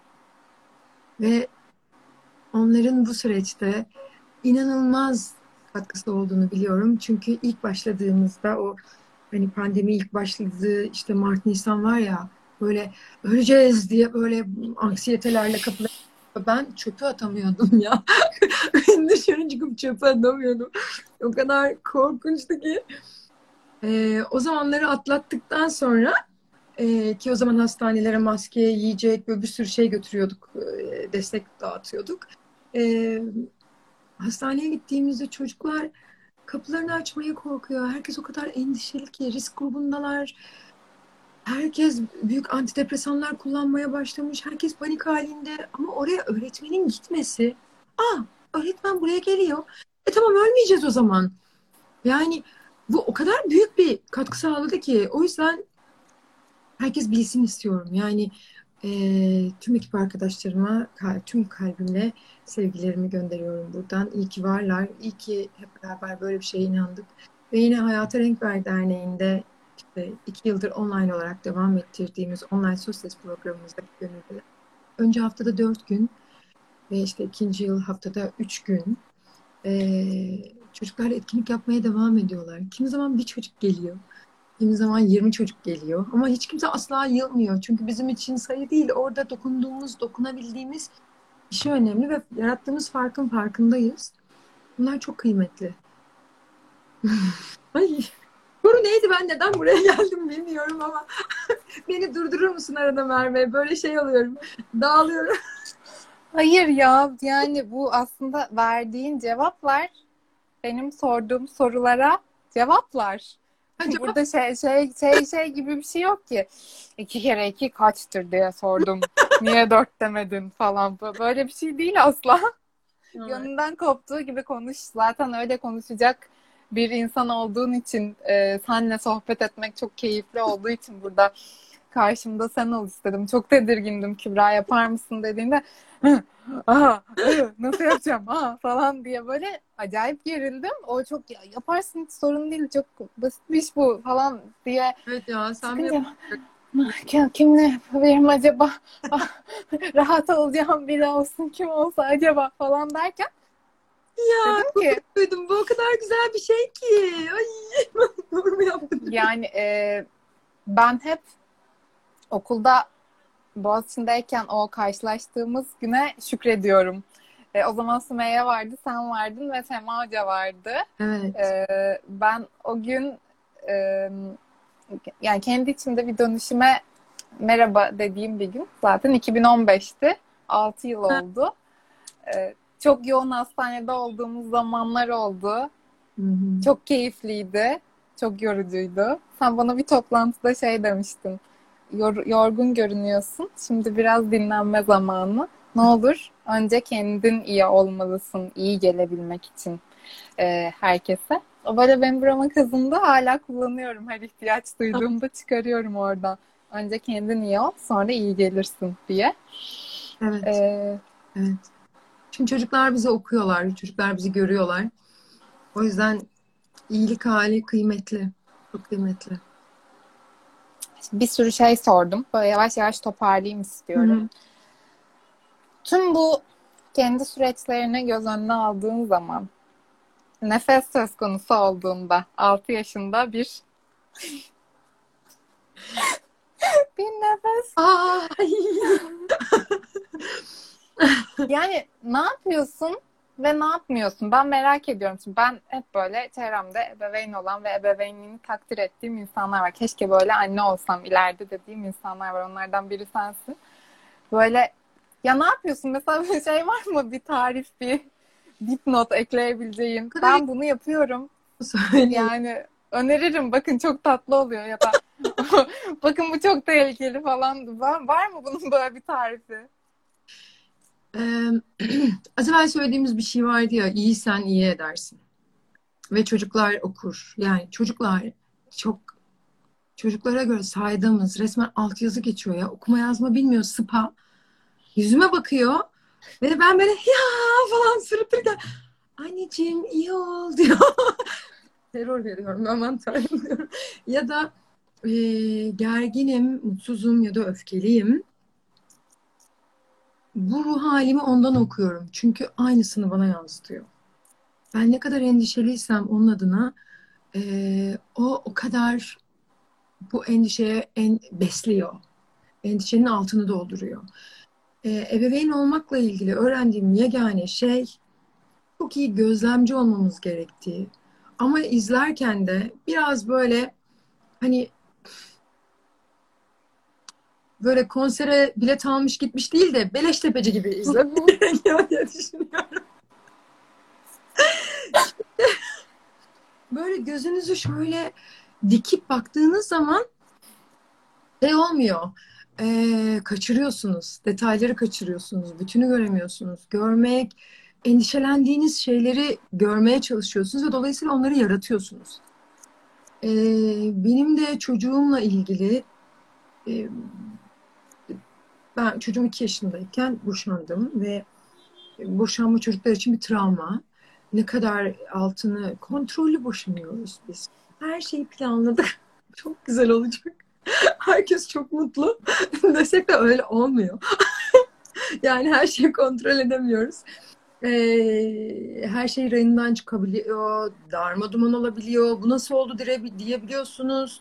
Ve onların bu süreçte inanılmaz katkısı olduğunu biliyorum. Çünkü ilk başladığımızda o hani pandemi ilk başladığı işte Mart Nisan var ya böyle öleceğiz diye böyle anksiyetelerle kapılar ben çöpü atamıyordum ya. *laughs* Dışarı çıkıp çöpü atamıyordum. O kadar korkunçtu ki. Ee, o zamanları atlattıktan sonra e, ki o zaman hastanelere maske, yiyecek ve bir sürü şey götürüyorduk. E, destek dağıtıyorduk. E, hastaneye gittiğimizde çocuklar kapılarını açmaya korkuyor. Herkes o kadar endişeli ki risk grubundalar. Herkes büyük antidepresanlar kullanmaya başlamış. Herkes panik halinde. Ama oraya öğretmenin gitmesi. Aa öğretmen buraya geliyor. E tamam ölmeyeceğiz o zaman. Yani bu o kadar büyük bir katkı sağladı ki. O yüzden herkes bilsin istiyorum. Yani e, tüm ekip arkadaşlarıma tüm kalbimle sevgilerimi gönderiyorum buradan. İyi ki varlar. İyi ki hep beraber böyle bir şeye inandık. Ve yine Hayata Renk Ver Derneği'nde işte iki yıldır online olarak devam ettirdiğimiz online ses programımızdaki gönüllüler. Önce haftada dört gün ve işte ikinci yıl haftada üç gün e, çocuklarla etkinlik yapmaya devam ediyorlar. Kimi zaman bir çocuk geliyor. Kimi zaman 20 çocuk geliyor. Ama hiç kimse asla yılmıyor. Çünkü bizim için sayı değil. Orada dokunduğumuz, dokunabildiğimiz şey önemli ve yarattığımız farkın farkındayız. Bunlar çok kıymetli. *laughs* Ay, soru neydi ben neden buraya geldim bilmiyorum ama *laughs* beni durdurur musun arada Merve? Böyle şey alıyorum. Dağılıyorum. Hayır ya yani bu aslında verdiğin cevaplar benim sorduğum sorulara cevaplar. Acaba? Burada şey şey şey şey gibi bir şey yok ki. İki kere iki kaçtır diye sordum. Niye dört demedin falan. Böyle bir şey değil asla. Evet. Yanından koptuğu gibi konuş. Zaten öyle konuşacak bir insan olduğun için e, senle sohbet etmek çok keyifli olduğu için burada karşımda sen ol istedim. Çok tedirgindim Kübra yapar mısın dediğinde aha nasıl yapacağım aha falan diye böyle acayip gerildim. O çok ya, yaparsın hiç sorun değil çok basitmiş bu falan diye. Evet ya sen mi kim, kimle yapabilirim acaba? Ah, *laughs* rahat olacağım biri olsun kim olsa acaba falan derken ya dedim ki, duydum bu o kadar güzel bir şey ki. Ay *laughs* doğru mu yaptım? Yani e, ben hep okulda Boğaziçi'ndeyken o karşılaştığımız güne şükrediyorum. E, o zaman Sümeyye vardı, sen vardın ve Sema Hoca vardı. Evet. E, ben o gün e, yani kendi içimde bir dönüşüme merhaba dediğim bir gün. Zaten 2015'ti. 6 yıl oldu. E, çok yoğun hastanede olduğumuz zamanlar oldu. Hı hı. Çok keyifliydi. Çok yorucuydu. Sen bana bir toplantıda şey demiştin yor, yorgun görünüyorsun. Şimdi biraz dinlenme zamanı. Ne olur önce kendin iyi olmalısın, iyi gelebilmek için e, herkese. O böyle benim burama kazındı. Hala kullanıyorum. Her ihtiyaç duyduğumda *laughs* çıkarıyorum oradan. Önce kendin iyi ol, sonra iyi gelirsin diye. Evet. Ee, evet. Şimdi çocuklar bizi okuyorlar, çocuklar bizi görüyorlar. O yüzden iyilik hali kıymetli, çok kıymetli bir sürü şey sordum. Böyle yavaş yavaş toparlayayım istiyorum. Hı-hı. Tüm bu kendi süreçlerini göz önüne aldığın zaman nefes söz konusu olduğunda 6 yaşında bir *laughs* bir nefes. *laughs* yani ne yapıyorsun? ve ne yapmıyorsun? Ben merak ediyorum. Şimdi ben hep böyle çevremde ebeveyn olan ve ebeveynliğini takdir ettiğim insanlar var. Keşke böyle anne olsam ileride dediğim insanlar var. Onlardan biri sensin. Böyle ya ne yapıyorsun? Mesela bir şey var mı? Bir tarif, bir dipnot ekleyebileceğim. Ben bunu yapıyorum. Yani öneririm. Bakın çok tatlı oluyor ya da *laughs* bakın bu çok tehlikeli falan. Var, var mı bunun böyle bir tarifi? *clears throat* Az evvel söylediğimiz bir şey vardı ya, iyi sen iyi edersin. Ve çocuklar okur. Yani çocuklar çok çocuklara göre saydığımız resmen altyazı geçiyor ya. Okuma yazma bilmiyor sıpa. Yüzüme bakıyor. Ve ben böyle ya falan sırıtırken anneciğim iyi ol *laughs* diyor. Terör veriyorum aman tanrım. Ya da e, gerginim, mutsuzum ya da öfkeliyim bu ruh halimi ondan okuyorum. Çünkü aynısını bana yansıtıyor. ben ne kadar endişeliysem onun adına e, o o kadar bu endişeye en, besliyor. Endişenin altını dolduruyor. E, ebeveyn olmakla ilgili öğrendiğim yegane şey çok iyi gözlemci olmamız gerektiği. Ama izlerken de biraz böyle hani böyle konsere bilet almış gitmiş değil de Beleştepeci gibi izlemek gerekiyor *laughs* diye düşünüyorum. *laughs* böyle gözünüzü şöyle dikip baktığınız zaman şey olmuyor. Ee, kaçırıyorsunuz. Detayları kaçırıyorsunuz. Bütünü göremiyorsunuz. Görmek, endişelendiğiniz şeyleri görmeye çalışıyorsunuz ve dolayısıyla onları yaratıyorsunuz. Ee, benim de çocuğumla ilgili e, ben çocuğum iki yaşındayken boşandım ve boşanma çocuklar için bir travma. Ne kadar altını kontrollü boşanıyoruz biz. Her şeyi planladık. *laughs* Çok güzel olacak. *laughs* Herkes çok mutlu. *laughs* Desek de öyle olmuyor. yani her şeyi kontrol edemiyoruz. Ee, her şey rayından çıkabiliyor. Darma duman olabiliyor. Bu nasıl oldu dire, diyebiliyorsunuz.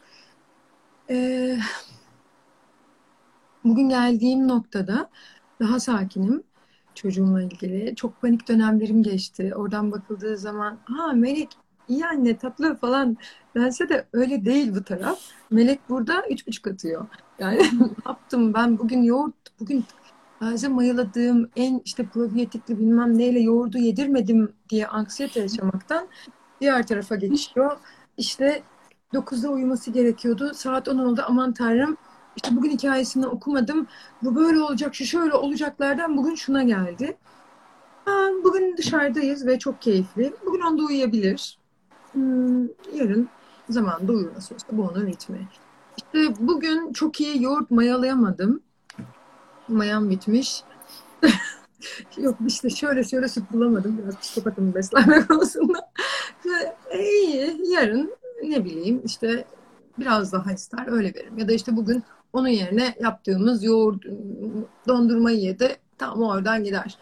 Ee, bugün geldiğim noktada daha sakinim çocuğumla ilgili. Çok panik dönemlerim geçti. Oradan bakıldığı zaman ha Melek iyi anne tatlı falan dense de öyle değil bu taraf. Melek burada üç buçuk atıyor. Yani *laughs* yaptım ben bugün yoğurt, bugün taze mayaladığım en işte probiyotikli bilmem neyle yoğurdu yedirmedim diye anksiyete yaşamaktan diğer tarafa geçiyor. İşte 9'da uyuması gerekiyordu. Saat 10 oldu aman tanrım işte bugün hikayesini okumadım. Bu böyle olacak, şu şöyle olacaklardan bugün şuna geldi. Ha, bugün dışarıdayız ve çok keyifli. Bugün onda uyuyabilir. Hmm, yarın zamanında uyur nasıl olsa bu onun ritmi. İşte bugün çok iyi yoğurt mayalayamadım. Mayam bitmiş. *laughs* Yok işte şöyle şöyle süt bulamadım. Biraz psikopatım beslenme *laughs* konusunda. e, iyi yarın ne bileyim işte biraz daha ister öyle veririm. Ya da işte bugün onun yerine yaptığımız yoğurt, dondurmayı yedi. Tamam oradan gider.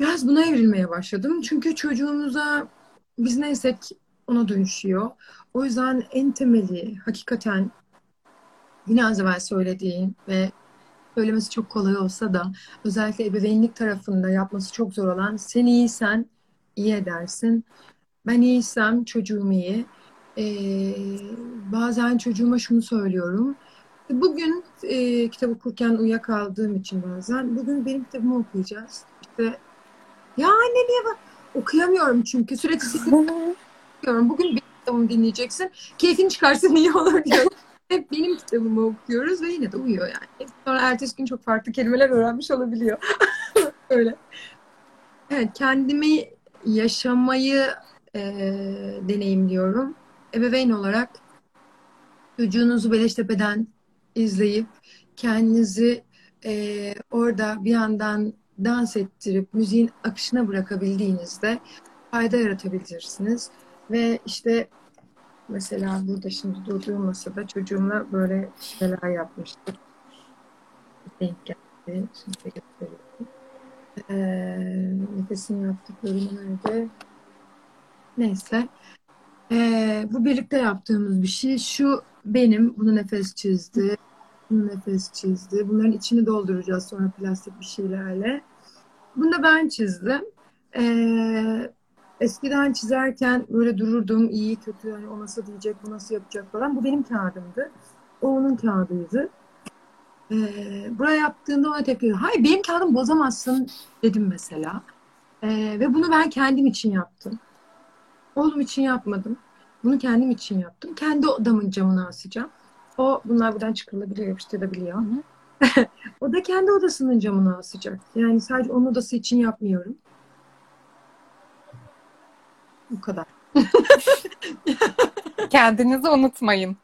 Biraz buna evrilmeye başladım. Çünkü çocuğumuza biz neysek ona dönüşüyor. O yüzden en temeli hakikaten yine az evvel söylediğin ve söylemesi çok kolay olsa da özellikle ebeveynlik tarafında yapması çok zor olan sen iyisen iyi edersin. Ben iyiysem çocuğum iyi. Ee, bazen çocuğuma şunu söylüyorum. Bugün e, kitap okurken uyuyakaldığım için bazen bugün benim kitabımı okuyacağız. İşte ya anne niye bak okuyamıyorum çünkü sürekli *laughs* okuyorum. Bugün benim kitabımı dinleyeceksin. Keyfin çıkarsın iyi olur diyor. *laughs* Hep benim kitabımı okuyoruz ve yine de uyuyor yani. Sonra ertesi gün çok farklı kelimeler öğrenmiş olabiliyor. *laughs* Öyle. Evet, kendimi yaşamayı e, deneyimliyorum. Ebeveyn olarak çocuğunuzu Beleştepe'den izleyip kendinizi e, orada bir yandan dans ettirip müziğin akışına bırakabildiğinizde fayda yaratabilirsiniz. Ve işte mesela burada şimdi durduğum masada çocuğumla böyle şeyler yapmıştık. Denk geldi. Şimdi gösteriyorum. Ee, nefesini yaptıklarını nerede? Neyse. Ee, bu birlikte yaptığımız bir şey. Şu benim. Bunu nefes çizdi. Bunu nefes çizdi. Bunların içini dolduracağız sonra plastik bir şeylerle. Bunu da ben çizdim. Ee, eskiden çizerken böyle dururdum. iyi kötü yani o nasıl diyecek, bu nasıl yapacak falan. Bu benim kağıdımdı. O onun kağıdıydı. Ee, buraya yaptığında ona tepki Hayır benim kağıdımı bozamazsın dedim mesela. Ee, ve bunu ben kendim için yaptım. Oğlum için yapmadım. Bunu kendim için yaptım. Kendi odamın camına asacağım. O bunlar buradan çıkarılabiliyor, yapıştırılabiliyor. *laughs* o da kendi odasının camına asacak. Yani sadece onun odası için yapmıyorum. Bu kadar. *laughs* Kendinizi unutmayın.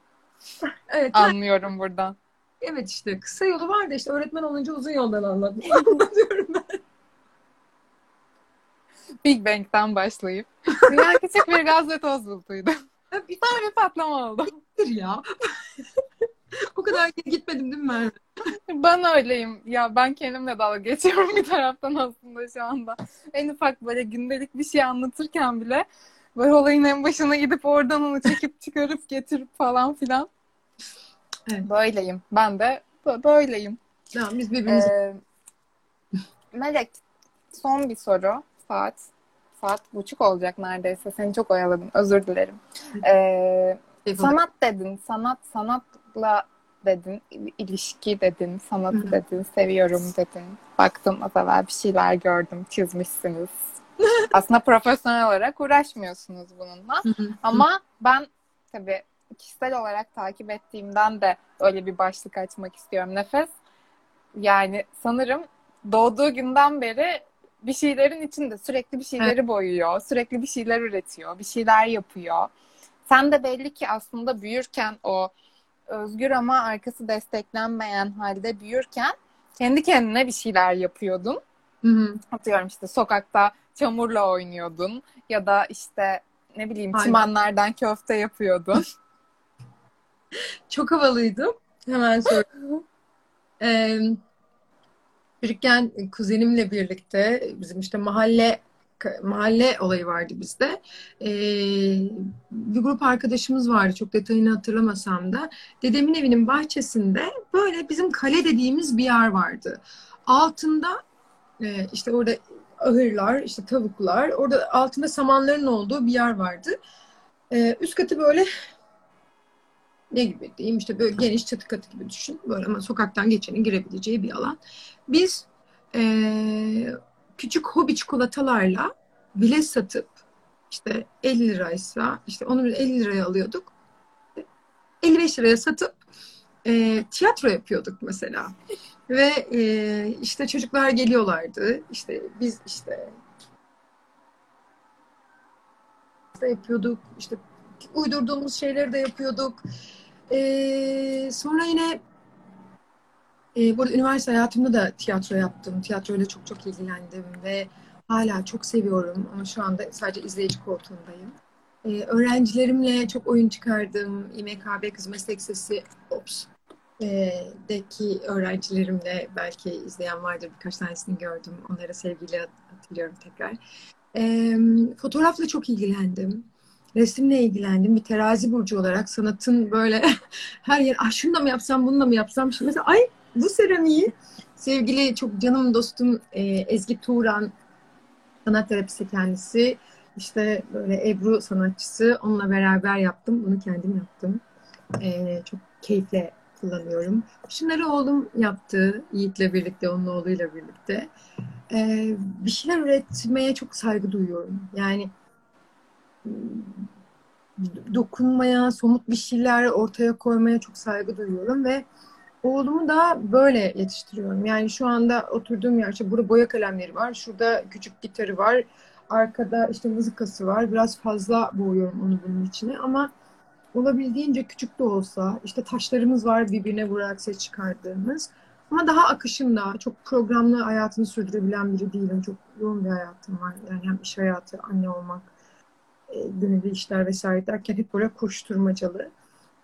Evet, Anlıyorum buradan. evet işte kısa yolu var da işte öğretmen olunca uzun yoldan anladım. *laughs* Anlatıyorum ben. Big Bang'den başlayıp. Dünya küçük bir gaz ve toz bulutuydu. *laughs* Bir bir patlama oldu. Bitir ya. *laughs* O kadar gitmedim değil mi Merve? Ben öyleyim. Ya ben kendimle dalga geçiyorum bir taraftan aslında şu anda. En ufak böyle gündelik bir şey anlatırken bile böyle olayın en başına gidip oradan onu çekip çıkarıp getirip falan filan. Evet. Böyleyim. Ben de böyleyim. Ya biz birbirimize... Ee, Melek, son bir soru. Saat saat buçuk olacak neredeyse. Seni çok oyaladım. Özür dilerim. Ee, sanat dedin. Sanat sanatla dedin. ilişki dedin. Sanatı dedin. Seviyorum dedin. Baktım az evvel bir şeyler gördüm. Çizmişsiniz. *laughs* Aslında profesyonel olarak uğraşmıyorsunuz bununla. Ama ben tabii kişisel olarak takip ettiğimden de öyle bir başlık açmak istiyorum. Nefes yani sanırım doğduğu günden beri bir şeylerin içinde sürekli bir şeyleri evet. boyuyor, sürekli bir şeyler üretiyor, bir şeyler yapıyor. Sen de belli ki aslında büyürken o özgür ama arkası desteklenmeyen halde büyürken kendi kendine bir şeyler yapıyordun. Hı hı. Atıyorum işte sokakta çamurla oynuyordun ya da işte ne bileyim Aynen. çimenlerden köfte yapıyordun. *laughs* *laughs* Çok havalıydım. Hemen *laughs* ee, çocukken kuzenimle birlikte bizim işte mahalle mahalle olayı vardı bizde. Ee, bir grup arkadaşımız vardı. Çok detayını hatırlamasam da. Dedemin evinin bahçesinde böyle bizim kale dediğimiz bir yer vardı. Altında e, işte orada ahırlar, işte tavuklar. Orada altında samanların olduğu bir yer vardı. Ee, üst katı böyle ne gibi diyeyim işte böyle geniş çatı katı gibi düşün. Böyle ama sokaktan geçenin girebileceği bir alan. Biz e, küçük hobi çikolatalarla bile satıp işte 50 liraysa işte onu 50 liraya alıyorduk. 55 liraya satıp e, tiyatro yapıyorduk mesela. Ve e, işte çocuklar geliyorlardı. İşte biz işte yapıyorduk. İşte uydurduğumuz şeyleri de yapıyorduk. E, sonra yine e, burada üniversite hayatımda da tiyatro yaptım. Tiyatroyla çok çok ilgilendim ve hala çok seviyorum ama şu anda sadece izleyici koltuğundayım. Ee, öğrencilerimle çok oyun çıkardım. İMKB Kız Meslek Sesi Ops e, deki öğrencilerimle belki izleyen vardır birkaç tanesini gördüm. Onlara sevgiyle hatırlıyorum tekrar. E, fotoğrafla çok ilgilendim. Resimle ilgilendim. Bir terazi burcu olarak sanatın böyle *laughs* her yer ah şunu da mı yapsam bunu da mı yapsam. Şimdi mesela ay bu seramiği sevgili çok canım dostum e, Ezgi Tuğran sanat terapisti kendisi. İşte böyle Ebru sanatçısı. Onunla beraber yaptım. Bunu kendim yaptım. E, çok keyifle kullanıyorum. Şunları oğlum yaptı. Yiğit'le birlikte, onun oğluyla birlikte. E, bir şeyler üretmeye çok saygı duyuyorum. Yani dokunmaya, somut bir şeyler ortaya koymaya çok saygı duyuyorum ve Oğlumu da böyle yetiştiriyorum. Yani şu anda oturduğum yer, işte burada boya kalemleri var, şurada küçük gitarı var, arkada işte mızıkası var. Biraz fazla boğuyorum onu bunun içine ama olabildiğince küçük de olsa işte taşlarımız var birbirine vurarak ses çıkardığımız ama daha akışında çok programlı hayatını sürdürebilen biri değilim. Çok yoğun bir hayatım var. Yani hem iş hayatı, anne olmak, e, gönüllü işler vesaire derken hep böyle koşturmacalı.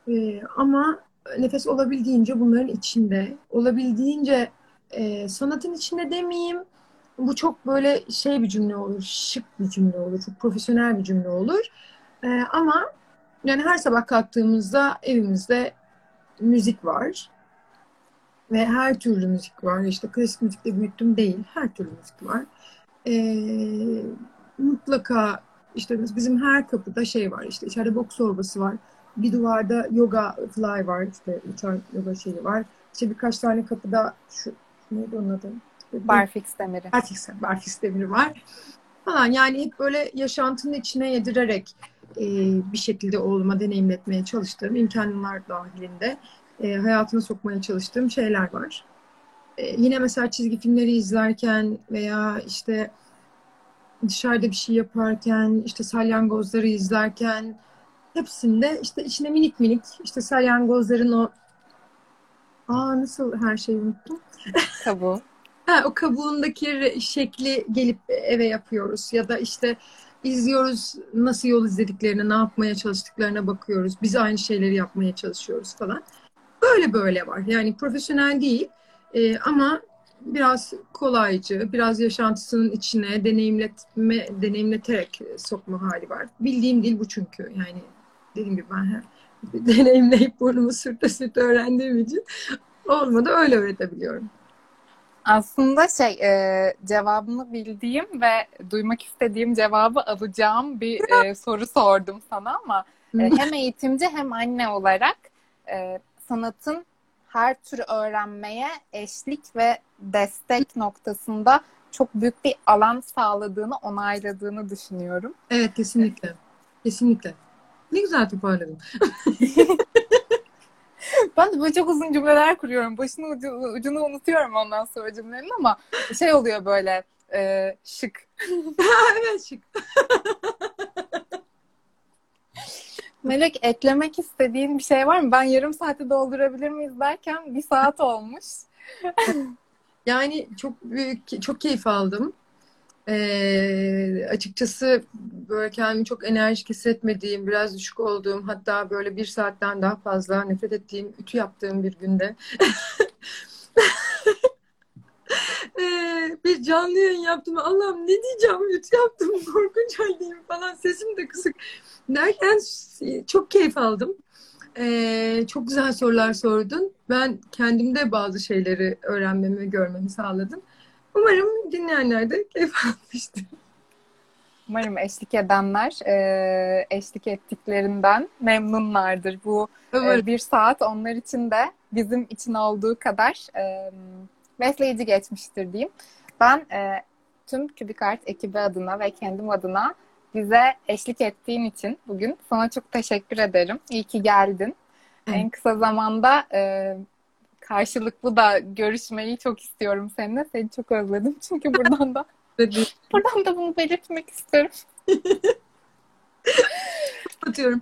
E, ama nefes olabildiğince bunların içinde, olabildiğince e, sanatın içinde demeyeyim. Bu çok böyle şey bir cümle olur, şık bir cümle olur, çok profesyonel bir cümle olur. E, ama yani her sabah kalktığımızda evimizde müzik var. Ve her türlü müzik var. İşte klasik müzikte büyüttüm değil. Her türlü müzik var. Ee, mutlaka işte bizim her kapıda şey var. İşte içeride boks torbası var bir duvarda yoga fly var işte uçan yoga şeyi var. İşte birkaç tane kapıda şu neydi onun adı? Barfix demiri. Barfix, barfix demiri var. Falan yani hep böyle yaşantının içine yedirerek e, bir şekilde oğluma deneyimletmeye çalıştığım imkanlar dahilinde e, hayatına sokmaya çalıştığım şeyler var. E, yine mesela çizgi filmleri izlerken veya işte dışarıda bir şey yaparken, işte salyangozları izlerken, hepsinde işte içine minik minik işte salyangozların o aa nasıl her şeyi unuttum. *laughs* Kabuğu. ha, o kabuğundaki şekli gelip eve yapıyoruz ya da işte izliyoruz nasıl yol izlediklerine, ne yapmaya çalıştıklarına bakıyoruz. Biz aynı şeyleri yapmaya çalışıyoruz falan. böyle böyle var. Yani profesyonel değil e, ama biraz kolaycı, biraz yaşantısının içine deneyimletme, deneyimleterek sokma hali var. Bildiğim dil bu çünkü. Yani dediğim gibi ben deneyimleyip burnumu sürte sürte öğrendiğim için olmadı öyle öğretebiliyorum. Aslında şey e, cevabını bildiğim ve duymak istediğim cevabı alacağım bir e, soru sordum sana ama e, hem eğitimci hem anne olarak e, sanatın her tür öğrenmeye eşlik ve destek noktasında çok büyük bir alan sağladığını, onayladığını düşünüyorum. Evet kesinlikle. Kesinlikle. Ne güzel toparladın. *laughs* ben de böyle çok uzun cümleler kuruyorum. Başını ucu, ucunu unutuyorum ondan sonra cümlenin ama şey oluyor böyle e, şık. *laughs* evet şık. *laughs* Melek eklemek istediğin bir şey var mı? Ben yarım saati doldurabilir miyiz derken bir saat olmuş. yani çok büyük, çok keyif aldım. Ee, açıkçası böyle kendimi çok enerjik hissetmediğim, biraz düşük olduğum, hatta böyle bir saatten daha fazla nefret ettiğim, ütü yaptığım bir günde *laughs* ee, bir canlı yayın yaptım. Allah'ım ne diyeceğim, ütü yaptım, *laughs* korkunç haldeyim falan, sesim de kısık derken çok keyif aldım. Ee, çok güzel sorular sordun. Ben kendimde bazı şeyleri öğrenmemi, görmemi sağladım. Umarım dinleyenler de keyif *laughs* almıştır. Umarım eşlik edenler e, eşlik ettiklerinden memnunlardır. Bu evet. e, bir saat onlar için de bizim için olduğu kadar e, besleyici geçmiştir diyeyim. Ben e, tüm Kübikart ekibi adına ve kendim adına bize eşlik ettiğin için bugün sana çok teşekkür ederim. İyi ki geldin. Evet. En kısa zamanda e, karşılıklı da görüşmeyi çok istiyorum seninle. Seni çok özledim *laughs* çünkü buradan da *laughs* buradan da bunu belirtmek isterim. *laughs* Atıyorum.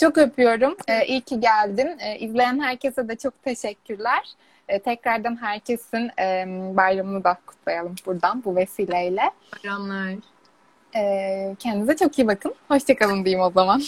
çok öpüyorum. Ee, iyi ki geldin. Ee, izleyen herkese de çok teşekkürler. Ee, tekrardan herkesin e, bayramını da kutlayalım buradan bu vesileyle. Bayramlar. Ee, kendinize çok iyi bakın. Hoşçakalın diyeyim o zaman.